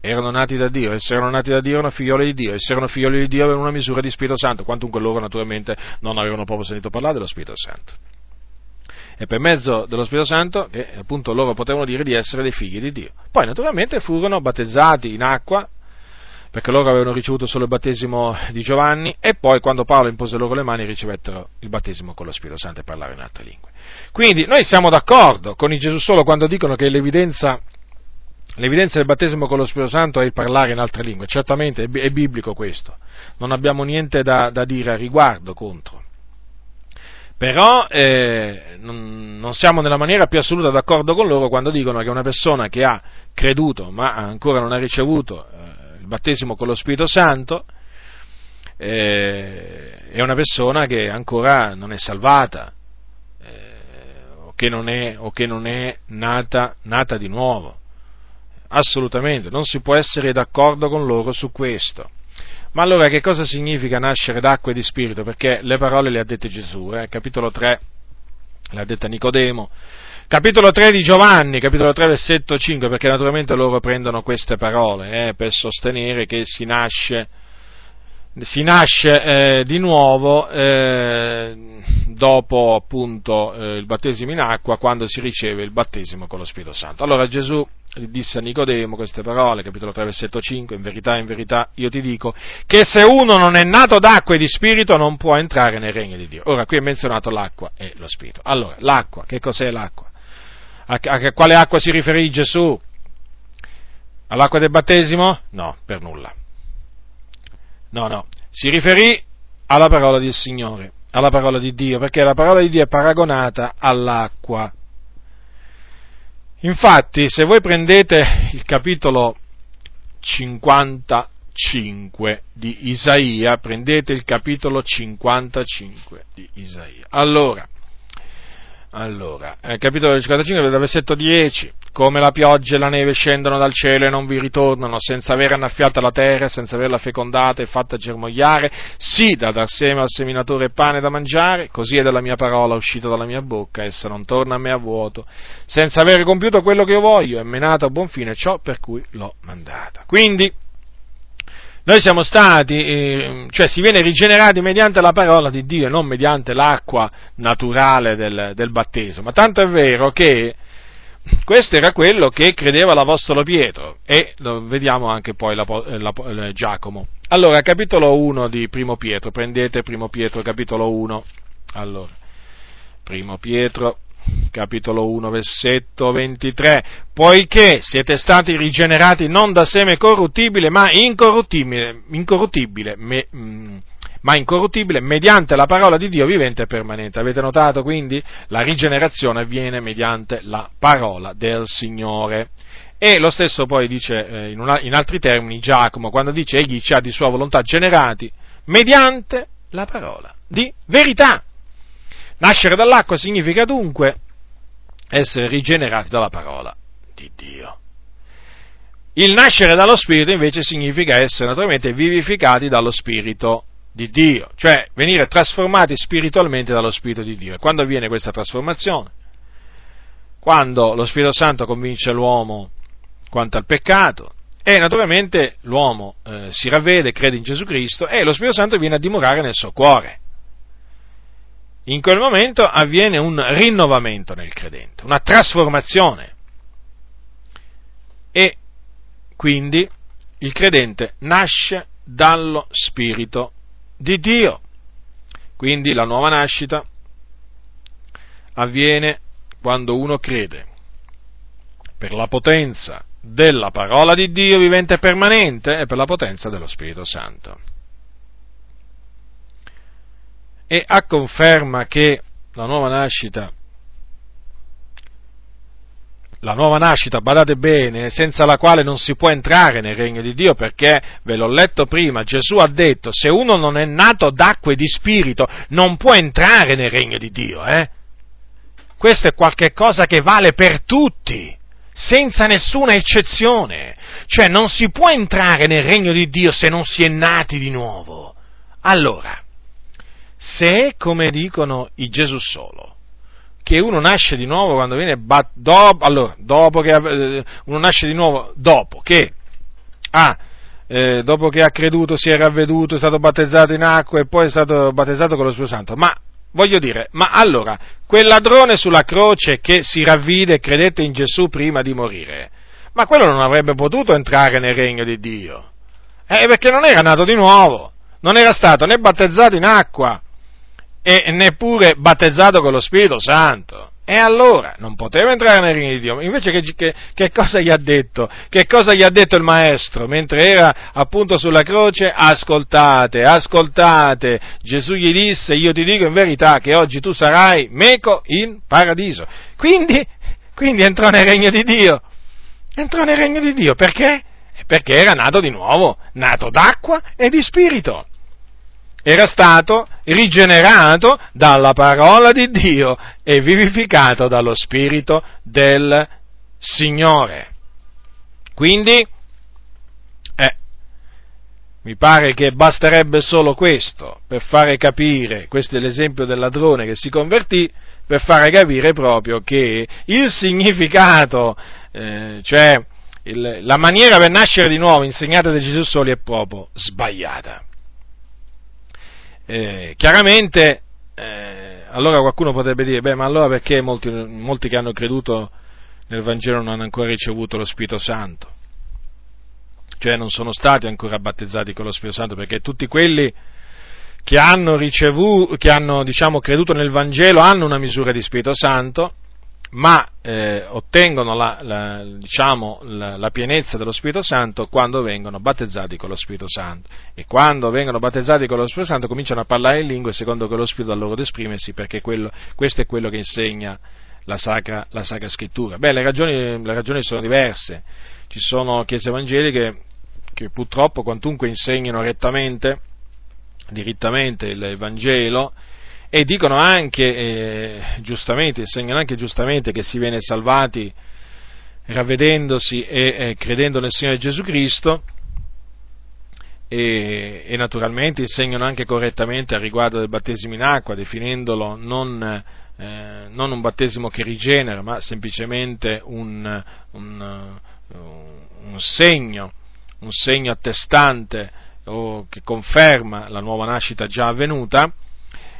erano nati da Dio, e se erano nati da Dio erano figlioli di Dio, e se erano figlioli di Dio avevano una misura di Spirito Santo, quantunque loro naturalmente non avevano proprio sentito parlare dello Spirito Santo. E per mezzo dello Spirito Santo, che appunto loro potevano dire di essere dei figli di Dio. Poi naturalmente furono battezzati in acqua perché loro avevano ricevuto solo il battesimo di Giovanni e poi quando Paolo impose loro le mani ricevettero il battesimo con lo Spirito Santo e parlare in altre lingue. Quindi noi siamo d'accordo con i Gesù solo quando dicono che l'evidenza, l'evidenza del battesimo con lo Spirito Santo è il parlare in altre lingue, certamente è, biblico questo, non abbiamo niente da, da dire a riguardo contro. Però eh, non, siamo nella maniera più assoluta d'accordo con loro quando dicono che una persona che ha creduto ma ancora non ha ricevuto il battesimo con lo Spirito Santo, eh, è una persona che ancora non è salvata eh, o, che non è, o che non è nata, nata di nuovo. Assolutamente, non si può essere d'accordo con loro su questo. Ma allora che cosa significa nascere d'acqua e di spirito? Perché le parole le ha dette Gesù, eh? capitolo 3, le ha dette Nicodemo, capitolo 3 di Giovanni, capitolo 3 versetto 5, perché naturalmente loro prendono queste parole eh, per sostenere che si nasce, si nasce eh, di nuovo eh, dopo appunto eh, il battesimo in acqua, quando si riceve il battesimo con lo Spirito Santo. Allora Gesù disse a Nicodemo queste parole, capitolo 3 versetto 5, in verità, in verità io ti dico che se uno non è nato d'acqua e di spirito non può entrare nel regno di Dio. Ora qui è menzionato l'acqua e lo spirito. Allora, l'acqua, che cos'è l'acqua? A, a quale acqua si riferì Gesù? All'acqua del battesimo? No, per nulla. No, no, si riferì alla parola del Signore, alla parola di Dio, perché la parola di Dio è paragonata all'acqua. Infatti, se voi prendete il capitolo 55 di Isaia, prendete il capitolo 55 di Isaia. Allora, allora, eh, capitolo 55, versetto 10, come la pioggia e la neve scendono dal cielo e non vi ritornano senza aver annaffiata la terra, senza averla fecondata e fatta germogliare, sì da dar seme al seminatore pane da mangiare, così è della mia parola uscita dalla mia bocca, essa non torna a me a vuoto, senza aver compiuto quello che io voglio, è menata a buon fine ciò per cui l'ho mandata. Quindi, noi siamo stati, eh, cioè si viene rigenerati mediante la parola di Dio e non mediante l'acqua naturale del, del battesimo. Ma tanto è vero che questo era quello che credeva l'Apostolo Pietro e lo vediamo anche poi la, la, la, Giacomo. Allora, capitolo 1 di Primo Pietro, prendete Primo Pietro, capitolo 1. Allora, Primo Pietro, capitolo 1, versetto 23, poiché siete stati rigenerati non da seme corruttibile, ma incorruttibile, incorruttibile me, mm, ma incorruttibile mediante la parola di Dio vivente e permanente. Avete notato quindi? La rigenerazione avviene mediante la parola del Signore. E lo stesso poi dice eh, in, una, in altri termini Giacomo quando dice egli ci ha di sua volontà generati mediante la parola di verità. Nascere dall'acqua significa dunque essere rigenerati dalla parola di Dio. Il nascere dallo Spirito invece significa essere naturalmente vivificati dallo Spirito di Dio, cioè venire trasformati spiritualmente dallo Spirito di Dio. E quando avviene questa trasformazione? Quando lo Spirito Santo convince l'uomo quanto al peccato e naturalmente l'uomo eh, si ravvede, crede in Gesù Cristo e lo Spirito Santo viene a dimorare nel suo cuore. In quel momento avviene un rinnovamento nel credente, una trasformazione. E quindi il credente nasce dallo Spirito di Dio. Quindi la nuova nascita avviene quando uno crede per la potenza della parola di Dio vivente e permanente e per la potenza dello Spirito Santo. E a conferma che la nuova nascita la nuova nascita, badate bene, senza la quale non si può entrare nel regno di Dio, perché, ve l'ho letto prima, Gesù ha detto, se uno non è nato d'acqua e di spirito, non può entrare nel regno di Dio, eh? Questo è qualcosa che vale per tutti, senza nessuna eccezione. Cioè, non si può entrare nel regno di Dio se non si è nati di nuovo. Allora, se è come dicono i Gesù solo, che uno nasce di nuovo quando viene bat- dopo, allora, dopo che eh, uno nasce di nuovo dopo che ha eh, dopo che ha creduto, si è ravveduto, è stato battezzato in acqua e poi è stato battezzato con lo Spirito Santo. Ma voglio dire, ma allora, quel ladrone sulla croce che si ravvide e credette in Gesù prima di morire, ma quello non avrebbe potuto entrare nel regno di Dio. Eh, perché non era nato di nuovo, non era stato né battezzato in acqua, e neppure battezzato con lo Spirito Santo. E allora non poteva entrare nel regno di Dio. Invece che, che, che, cosa gli ha detto? Che cosa gli ha detto il maestro mentre era appunto sulla croce? Ascoltate, ascoltate. Gesù gli disse, io ti dico in verità che oggi tu sarai meco in paradiso. Quindi, quindi entrò nel regno di Dio. Entrò nel regno di Dio perché? Perché era nato di nuovo, nato d'acqua e di spirito era stato rigenerato dalla parola di Dio e vivificato dallo Spirito del Signore. Quindi, eh, mi pare che basterebbe solo questo per fare capire, questo è l'esempio del ladrone che si convertì, per fare capire proprio che il significato, eh, cioè il, la maniera per nascere di nuovo insegnata da Gesù soli è proprio sbagliata. Eh, chiaramente, eh, allora qualcuno potrebbe dire, beh, ma allora perché molti, molti che hanno creduto nel Vangelo non hanno ancora ricevuto lo Spirito Santo? Cioè non sono stati ancora battezzati con lo Spirito Santo, perché tutti quelli che hanno ricevuto, che hanno, diciamo, creduto nel Vangelo hanno una misura di Spirito Santo, ma eh, ottengono la, la, diciamo, la, la, pienezza dello Spirito Santo quando vengono battezzati con lo Spirito Santo. E quando vengono battezzati con lo Spirito Santo cominciano a parlare in lingue secondo che lo Spirito dà loro ad esprimersi, perché quello, questo è quello che insegna la Sacra, Sacra Scrittura. Beh, le ragioni, le ragioni sono diverse. Ci sono chiese evangeliche che purtroppo, quantunque insegnano rettamente, direttamente il Vangelo, e dicono anche, eh, giustamente, insegnano anche giustamente che si viene salvati ravvedendosi e eh, credendo nel Signore Gesù Cristo. E, e, naturalmente insegnano anche correttamente al riguardo del battesimo in acqua, definendolo non, eh, non un battesimo che rigenera, ma semplicemente un, un, un segno, un segno attestante o che conferma la nuova nascita già avvenuta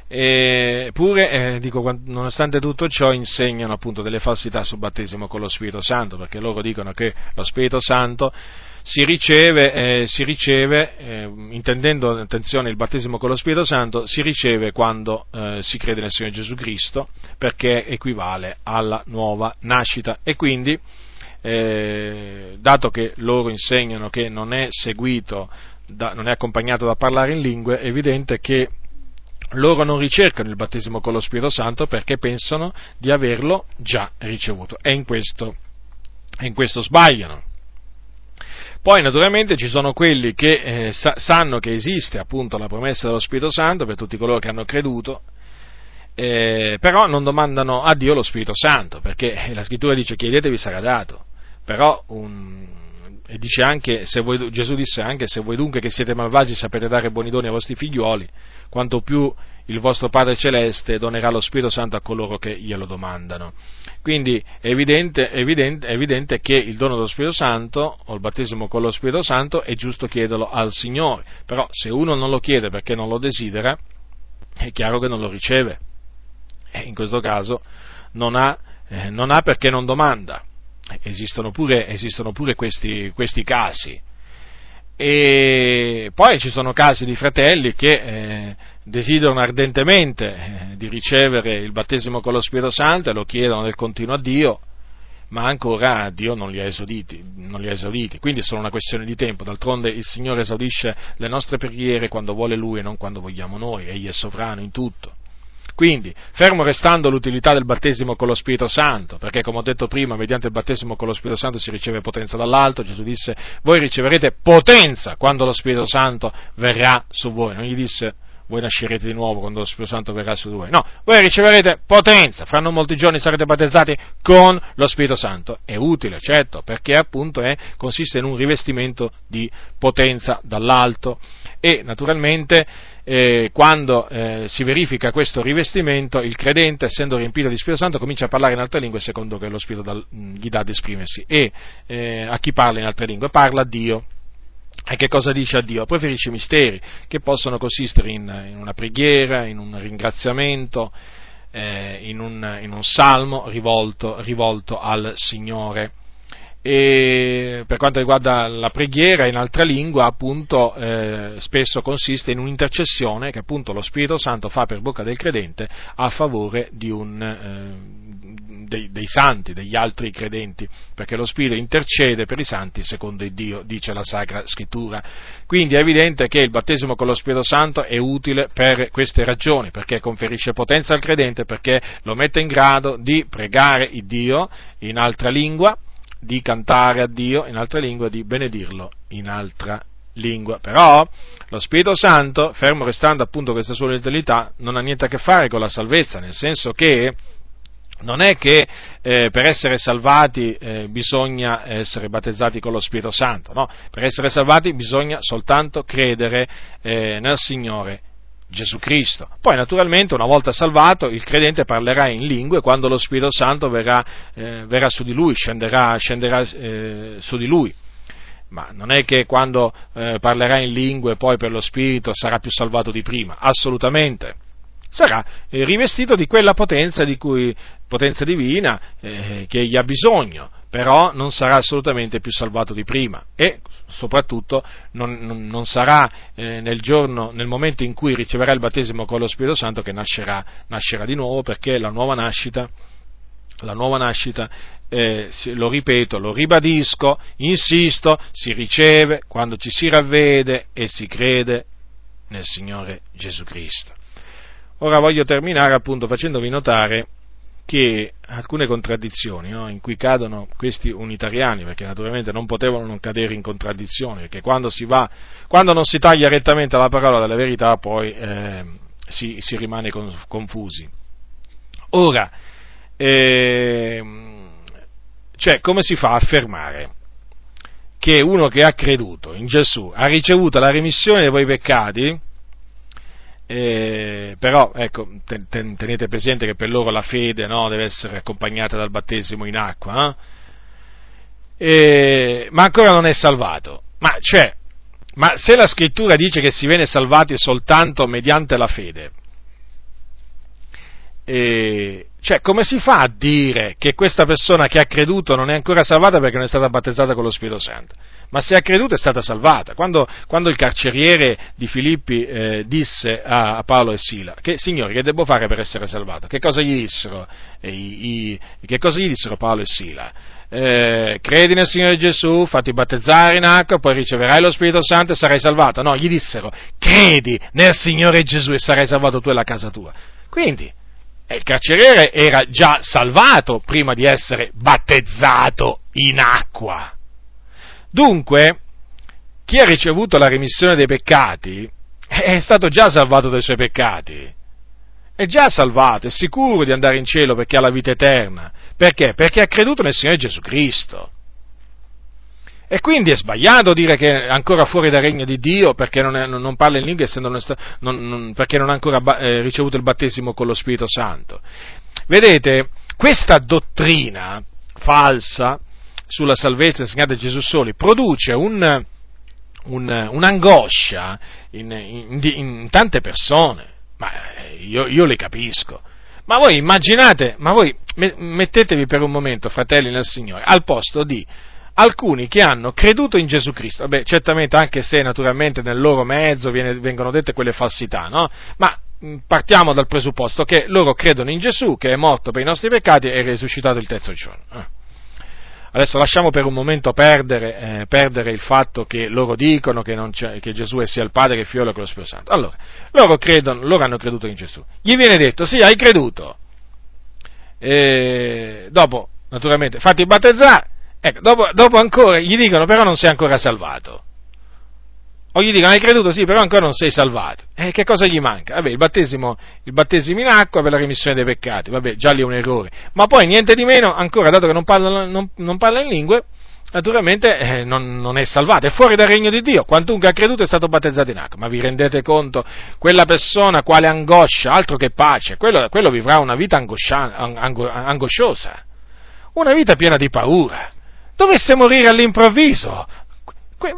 Eppure, eh, dico, nonostante tutto ciò, insegnano appunto delle falsità sul battesimo con lo Spirito Santo, perché loro dicono che lo Spirito Santo si riceve, eh, si riceve eh, intendendo, attenzione, il battesimo con lo Spirito Santo, si riceve quando eh, si crede nel Signore Gesù Cristo, perché equivale alla nuova nascita. E quindi, eh, dato che loro insegnano che non è seguito, da, non è accompagnato da parlare in lingue, è evidente che loro non ricercano il battesimo con lo Spirito Santo perché pensano di averlo già ricevuto e in questo, in questo sbagliano. Poi naturalmente ci sono quelli che eh, sa- sanno che esiste appunto la promessa dello Spirito Santo per tutti coloro che hanno creduto, eh, però non domandano a Dio lo Spirito Santo, perché la scrittura dice chiedetevi sarà dato, però un, e dice anche, voi, Gesù disse anche, se voi dunque che siete malvagi sapete dare buoni doni ai vostri figliuoli, quanto più il vostro Padre Celeste donerà lo Spirito Santo a coloro che glielo domandano. Quindi è evidente, evidente, evidente, che il dono dello Spirito Santo, o il battesimo con lo Spirito Santo, è giusto chiederlo al Signore, però se uno non lo chiede perché non lo desidera, è chiaro che non lo riceve. E in questo caso non ha, eh, non ha perché non domanda. Esistono pure, esistono pure questi, questi casi. E poi ci sono casi di fratelli che eh, desiderano ardentemente eh, di ricevere il battesimo con lo Spirito Santo e lo chiedono nel continuo a Dio, ma ancora Dio non li, ha esauditi, non li ha esauditi, quindi è solo una questione di tempo. D'altronde il Signore esaudisce le nostre preghiere quando vuole Lui e non quando vogliamo noi, Egli è sovrano in tutto. Quindi, fermo restando l'utilità del battesimo con lo Spirito Santo, perché come ho detto prima, mediante il battesimo con lo Spirito Santo si riceve potenza dall'alto, Gesù disse, voi riceverete potenza quando lo Spirito Santo verrà su voi, non gli disse voi nascerete di nuovo quando lo Spirito Santo verrà su voi. No, voi riceverete potenza, fra non molti giorni sarete battezzati con lo Spirito Santo. È utile, certo, perché appunto è, consiste in un rivestimento di potenza dall'alto e naturalmente eh, quando eh, si verifica questo rivestimento, il credente, essendo riempito di Spirito Santo, comincia a parlare in altre lingue secondo che lo Spirito dal, gli dà ad esprimersi. E eh, a chi parla in altre lingue? Parla a Dio. E che cosa dice a Dio? Preferisce misteri che possono consistere in, in una preghiera, in un ringraziamento, eh, in, un, in, un, salmo rivolto, rivolto al Signore. E per quanto riguarda la preghiera in altra lingua, appunto, eh, spesso consiste in un'intercessione che appunto lo Spirito Santo fa per bocca del credente a favore un, eh, dei, dei, santi, degli altri credenti, perché lo Spirito intercede per i santi secondo il Dio, dice la Sacra Scrittura. Quindi è evidente che il battesimo con lo Spirito Santo è utile per queste ragioni, perché conferisce potenza al credente, perché lo mette in grado di pregare il Dio in altra lingua, di cantare a Dio in altra lingua, di benedirlo in altra lingua. Però lo Spirito Santo, fermo restando appunto questa sua utilità, non ha niente a che fare con la salvezza, nel senso che non è che eh, per essere salvati eh, bisogna essere battezzati con lo Spirito Santo, no, per essere salvati bisogna soltanto credere eh, nel Signore Gesù Cristo. Poi naturalmente una volta salvato il credente parlerà in lingue quando lo Spirito Santo verrà, eh, verrà su di lui, scenderà, scenderà eh, su di lui. Ma non è che quando eh, parlerà in lingue poi per lo Spirito sarà più salvato di prima, assolutamente. Sarà eh, rivestito di quella potenza, di cui, potenza divina eh, che egli ha bisogno, però non sarà assolutamente più salvato di prima e soprattutto non, non, non sarà eh, nel, giorno, nel momento in cui riceverà il battesimo con lo Spirito Santo che nascerà, nascerà di nuovo perché la nuova nascita, la nuova nascita eh, lo ripeto, lo ribadisco, insisto, si riceve quando ci si ravvede e si crede nel Signore Gesù Cristo. Ora voglio terminare appunto facendovi notare che alcune contraddizioni no, in cui cadono questi unitariani, perché naturalmente non potevano non cadere in contraddizioni, perché quando, si va, quando non si taglia rettamente la parola della verità poi eh, si, si, rimane confusi. Ora, eh, cioè, come si fa a affermare che uno che ha creduto in Gesù ha ricevuto la remissione dei suoi peccati, eh, però ecco, ten, ten, tenete presente che per loro la fede no, deve essere accompagnata dal battesimo in acqua, eh? Eh, ma ancora non è salvato. Ma, cioè, ma se la scrittura dice che si viene salvati soltanto mediante la fede, cioè, come si fa a dire che questa persona che ha creduto non è ancora salvata perché non è stata battezzata con lo Spirito Santo? Ma se ha creduto è stata salvata. Quando, quando il carceriere di Filippi eh, disse a, a, Paolo e Sila, che signori, che devo fare per essere salvato? Che cosa gli dissero, eh, i, i, che cosa gli dissero Paolo e Sila? Eh, credi nel Signore Gesù, fatti battezzare in acqua, poi riceverai lo Spirito Santo e sarai salvato. No, gli dissero, credi nel Signore Gesù e sarai salvato tu e la casa tua. Quindi, il carceriere era già salvato prima di essere battezzato in acqua. Dunque, chi ha ricevuto la remissione dei peccati è stato già salvato dai suoi peccati. È già salvato, è sicuro di andare in cielo perché ha la vita eterna. Perché? Perché ha creduto nel Signore Gesù Cristo. E quindi è sbagliato dire che è ancora fuori dal regno di Dio perché non, è, non parla in lingua non non, perché non ha ancora eh, ricevuto il battesimo con lo Spirito Santo. Vedete, questa dottrina falsa sulla salvezza insegnata da Gesù soli produce un, un, un'angoscia in, in, in, tante persone, ma io, io le capisco. Ma voi immaginate, ma voi mettetevi per un momento, fratelli nel Signore, al posto di alcuni che hanno creduto in Gesù Cristo, vabbè, certamente anche se naturalmente nel loro mezzo viene, vengono dette quelle falsità, no? Ma partiamo dal presupposto che loro credono in Gesù, che è morto per i nostri peccati e risuscitato il terzo giorno. Eh. Adesso lasciamo per un momento perdere, eh, perdere il fatto che loro dicono che, che, Gesù è sia il Padre che il Figlio che lo Spirito Santo. Allora, loro, credono, loro hanno creduto in Gesù. Gli viene detto, sì, hai creduto. E dopo, naturalmente, fatti battezzare. Ecco, dopo, dopo ancora gli dicono, però non sei ancora salvato. O gli dicono, hai creduto? Sì, però ancora non sei salvato. E che cosa gli manca? Vabbè, il battesimo, il battesimo in acqua per la remissione dei peccati. Vabbè, già lì è un errore. Ma poi, niente di meno, ancora, dato che non parla, non, non parla in lingue, naturalmente eh, non, non, è salvato, è fuori dal regno di Dio. Quantunque ha creduto è stato battezzato in acqua. Ma vi rendete conto? Quella persona, quale angoscia, altro che pace, quello, quello vivrà una vita angosciosa. Una vita piena di paura. Dovesse morire all'improvviso,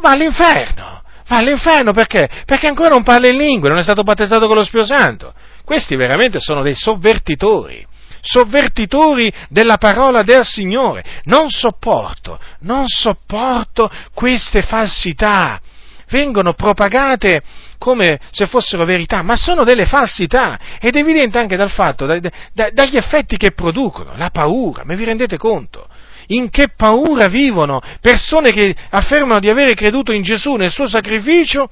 va all'inferno va all'inferno perché? Perché ancora non parla in lingue, non è stato battezzato con lo Spirito Santo. Questi veramente sono dei sovvertitori, sovvertitori della parola del Signore. Non sopporto, non sopporto queste falsità. Vengono propagate come se fossero verità, ma sono delle falsità ed è evidente anche dal fatto, da, da, dagli effetti che producono, la paura, ma vi rendete conto? In che paura vivono persone che affermano di avere creduto in Gesù, nel suo sacrificio,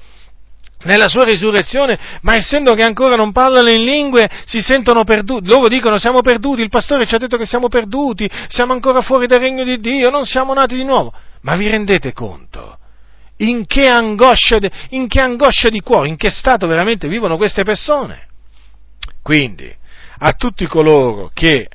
nella sua risurrezione, ma essendo che ancora non parlano in lingue, si sentono perduti. Loro dicono siamo perduti, il pastore ci ha detto che siamo perduti, siamo ancora fuori dal regno di Dio, non siamo nati di nuovo. Ma vi rendete conto? In che angoscia, in che angoscia di cuore, in che stato veramente vivono queste persone? Quindi, a tutti coloro che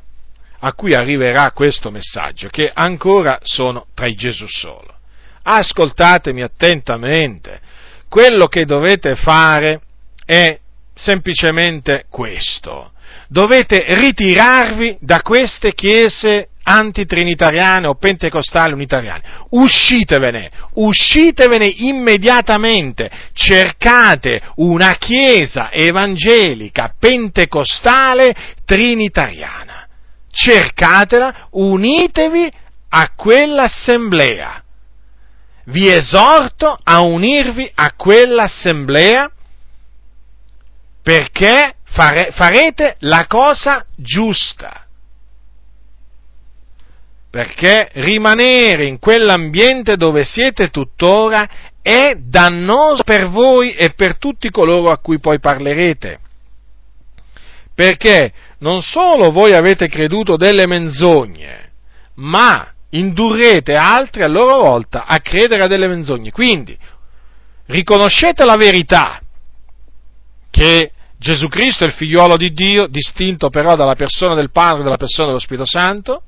a cui arriverà questo messaggio, che ancora sono tra i Gesù solo. Ascoltatemi attentamente, quello che dovete fare è semplicemente questo. Dovete ritirarvi da queste chiese antitrinitariane o pentecostali unitariane. Uscitevene, uscitevene immediatamente. Cercate una chiesa evangelica pentecostale trinitariana cercatela, unitevi a quell'assemblea. Vi esorto a unirvi a quell'assemblea perché fare, farete la cosa giusta. Perché rimanere in quell'ambiente dove siete tuttora è dannoso per voi e per tutti coloro a cui poi parlerete. Perché non solo voi avete creduto delle menzogne, ma indurrete altri a loro volta a credere a delle menzogne. Quindi riconoscete la verità che Gesù Cristo è il figliuolo di Dio, distinto però dalla persona del Padre e dalla persona dello Spirito Santo,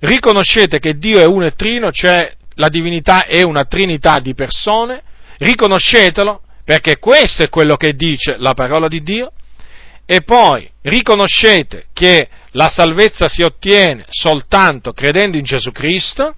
riconoscete che Dio è uno e trino, cioè la divinità è una trinità di persone, riconoscetelo, perché questo è quello che dice la parola di Dio, e poi riconoscete che la salvezza si ottiene soltanto credendo in Gesù Cristo,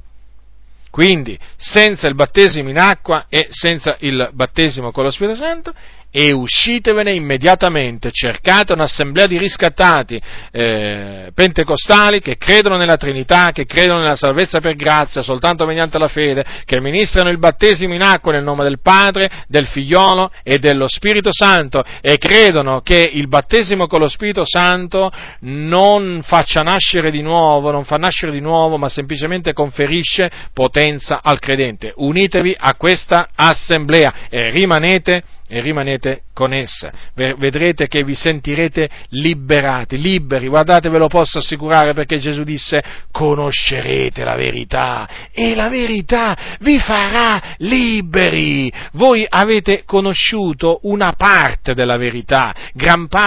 quindi senza il battesimo in acqua e senza il battesimo con lo Spirito Santo, e uscitevene immediatamente, cercate un'assemblea di riscattati eh, pentecostali che credono nella Trinità, che credono nella salvezza per grazia soltanto mediante la fede, che ministrano il battesimo in acqua nel nome del Padre, del Figliolo e dello Spirito Santo e credono che il battesimo con lo Spirito Santo non faccia nascere di nuovo, non fa nascere di nuovo, ma semplicemente conferisce potenza al credente. Unitevi a questa assemblea e rimanete e rimanete con essa. Vedrete che vi sentirete liberati, liberi. Guardate, ve lo posso assicurare perché Gesù disse conoscerete la verità e la verità vi farà liberi. Voi avete conosciuto una parte della verità,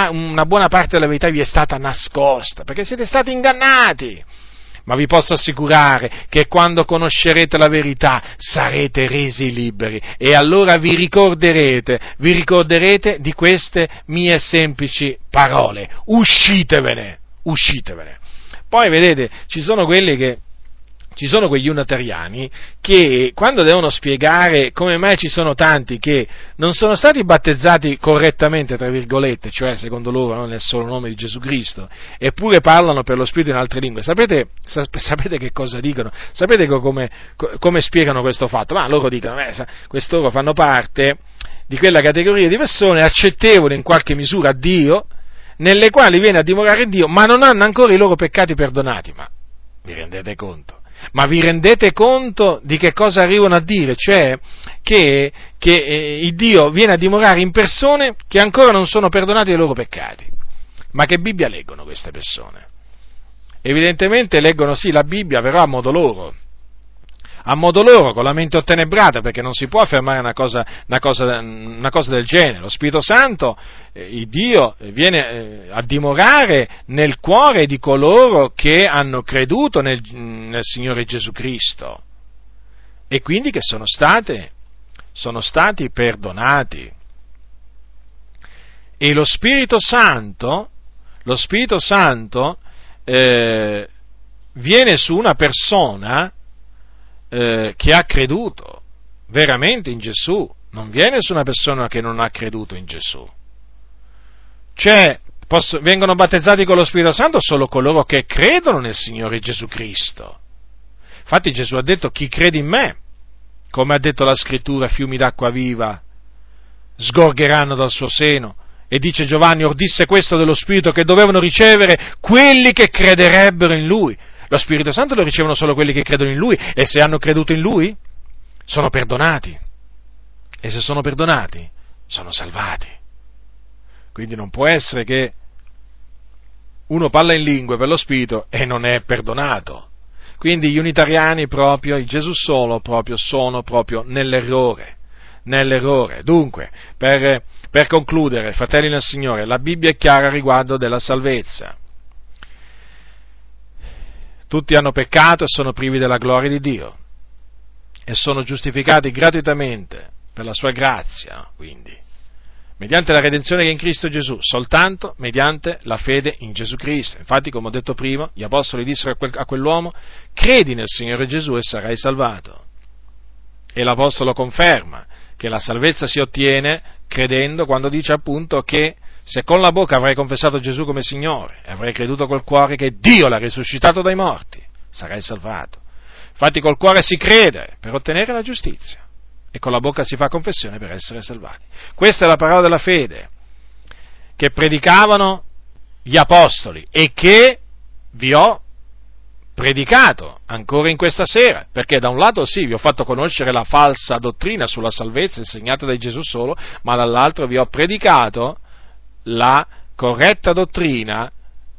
una buona parte della verità vi è stata nascosta perché siete stati ingannati ma vi posso assicurare che quando conoscerete la verità sarete resi liberi e allora vi ricorderete, vi ricorderete di queste mie semplici parole. Uscitevene, uscitevene. Poi vedete, ci sono quelli che ci sono quegli unitariani che quando devono spiegare come mai ci sono tanti che non sono stati battezzati correttamente, tra virgolette, cioè secondo loro non nel solo nome di Gesù Cristo, eppure parlano per lo Spirito in altre lingue, sapete, sapete che cosa dicono? Sapete come, come, spiegano questo fatto? Ma loro dicono, eh, quest'oro fanno parte di quella categoria di persone accettevoli in qualche misura a Dio, nelle quali viene a dimorare Dio, ma non hanno ancora i loro peccati perdonati. Ma vi rendete conto? Ma vi rendete conto di che cosa arrivano a dire? Cioè che, che eh, il Dio viene a dimorare in persone che ancora non sono perdonati dei loro peccati. Ma che Bibbia leggono queste persone? Evidentemente leggono sì la Bibbia, però a modo loro a modo loro, con la mente ottenebrata, perché non si può affermare una cosa, una cosa, una cosa del genere. Lo Spirito Santo, eh, Dio, viene eh, a dimorare nel cuore di coloro che hanno creduto nel, nel Signore Gesù Cristo e quindi che sono, state, sono stati perdonati. E lo Spirito Santo, lo Spirito Santo eh, viene su una persona eh, che ha creduto veramente in Gesù, non viene su una persona che non ha creduto in Gesù. Cioè, posso, vengono battezzati con lo Spirito Santo solo coloro che credono nel Signore Gesù Cristo. Infatti Gesù ha detto chi crede in me, come ha detto la scrittura, fiumi d'acqua viva sgorgeranno dal suo seno. E dice Giovanni, ordisse questo dello Spirito che dovevano ricevere quelli che crederebbero in Lui. Lo Spirito Santo lo ricevono solo quelli che credono in Lui e se hanno creduto in Lui sono perdonati. E se sono perdonati sono salvati. Quindi non può essere che uno parla in lingue per lo Spirito e non è perdonato. Quindi gli unitariani proprio, il Gesù solo proprio, sono proprio nell'errore. Nell'errore. Dunque, per, per concludere, fratelli nel Signore, la Bibbia è chiara riguardo della salvezza. Tutti hanno peccato e sono privi della gloria di Dio e sono giustificati gratuitamente per la sua grazia, quindi, mediante la redenzione che è in Cristo Gesù, soltanto mediante la fede in Gesù Cristo. Infatti, come ho detto prima, gli apostoli dissero a, quel, a quell'uomo, credi nel Signore Gesù e sarai salvato. E l'apostolo conferma che la salvezza si ottiene credendo quando dice appunto che se con la bocca avrai confessato Gesù come Signore e avrai creduto col cuore che Dio l'ha risuscitato dai morti, sarai salvato. Infatti col cuore si crede per ottenere la giustizia e con la bocca si fa confessione per essere salvati. Questa è la parola della fede che predicavano gli apostoli e che vi ho predicato ancora in questa sera, perché da un lato sì, vi ho fatto conoscere la falsa dottrina sulla salvezza insegnata da Gesù solo, ma dall'altro vi ho predicato la corretta dottrina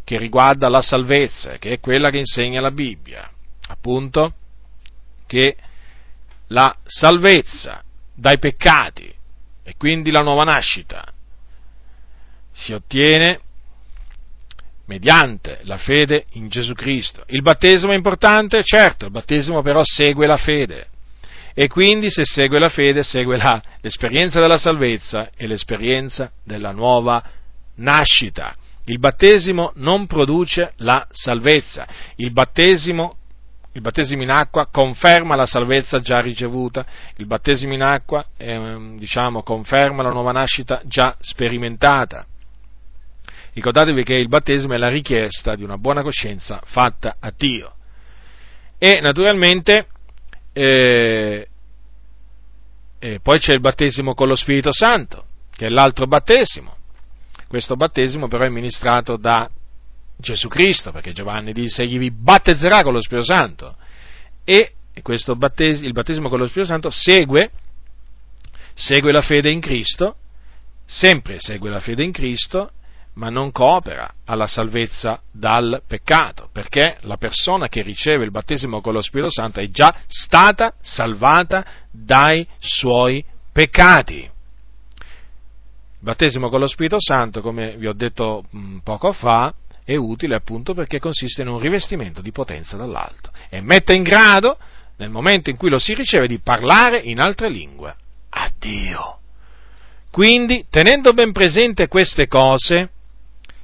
che riguarda la salvezza, che è quella che insegna la Bibbia, appunto che la salvezza dai peccati e quindi la nuova nascita si ottiene mediante la fede in Gesù Cristo. Il battesimo è importante? Certo, il battesimo però segue la fede. E quindi se segue la fede, segue la, l'esperienza della salvezza e l'esperienza della nuova nascita. Il battesimo non produce la salvezza. Il battesimo, il battesimo in acqua conferma la salvezza già ricevuta. Il battesimo in acqua, eh, diciamo, conferma la nuova nascita già sperimentata. Ricordatevi che il battesimo è la richiesta di una buona coscienza fatta a Dio. E naturalmente eh, e poi c'è il battesimo con lo Spirito Santo, che è l'altro battesimo. Questo battesimo però è ministrato da Gesù Cristo, perché Giovanni disse egli vi battezzerà con lo Spirito Santo. E battesimo, il battesimo con lo Spirito Santo segue, segue la fede in Cristo, sempre segue la fede in Cristo ma non coopera alla salvezza dal peccato, perché la persona che riceve il battesimo con lo Spirito Santo è già stata salvata dai suoi peccati. Il battesimo con lo Spirito Santo, come vi ho detto poco fa, è utile appunto perché consiste in un rivestimento di potenza dall'alto e mette in grado, nel momento in cui lo si riceve, di parlare in altre lingue. A Dio. Quindi, tenendo ben presente queste cose,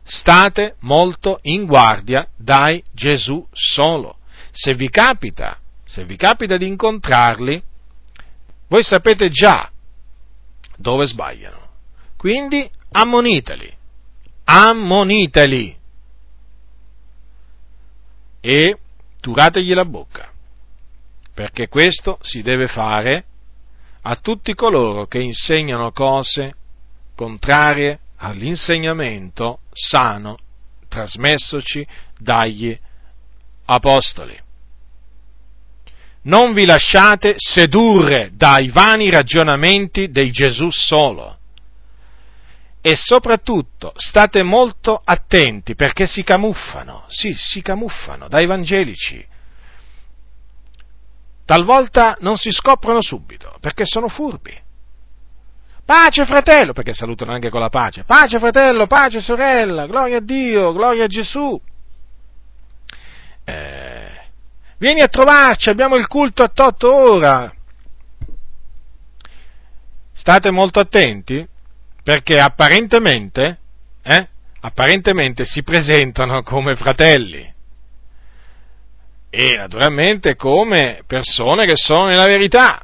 state molto in guardia dai Gesù solo. Se vi capita, se vi capita di incontrarli, voi sapete già dove sbagliano. Quindi ammoniteli, ammoniteli e turategli la bocca, perché questo si deve fare a tutti coloro che insegnano cose contrarie all'insegnamento sano trasmessoci dagli apostoli. Non vi lasciate sedurre dai vani ragionamenti dei Gesù solo. E soprattutto state molto attenti perché si camuffano, sì, si camuffano da evangelici. Talvolta non si scoprono subito perché sono furbi. Pace fratello, perché salutano anche con la pace. Pace fratello, pace sorella, gloria a Dio, gloria a Gesù. Eh, vieni a trovarci, abbiamo il culto a totto ora. State molto attenti perché apparentemente, eh, apparentemente si presentano come fratelli e naturalmente come persone che sono nella verità,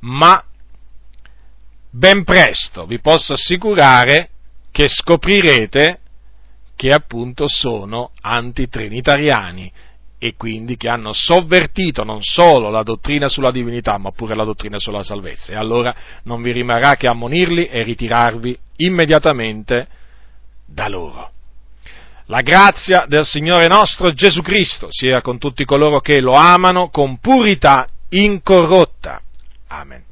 ma ben presto vi posso assicurare che scoprirete che appunto sono antitrinitariani e quindi che hanno sovvertito non solo la dottrina sulla divinità, ma pure la dottrina sulla salvezza. E allora non vi rimarrà che ammonirli e ritirarvi immediatamente da loro. La grazia del Signore nostro Gesù Cristo sia con tutti coloro che lo amano con purità incorrotta. Amen.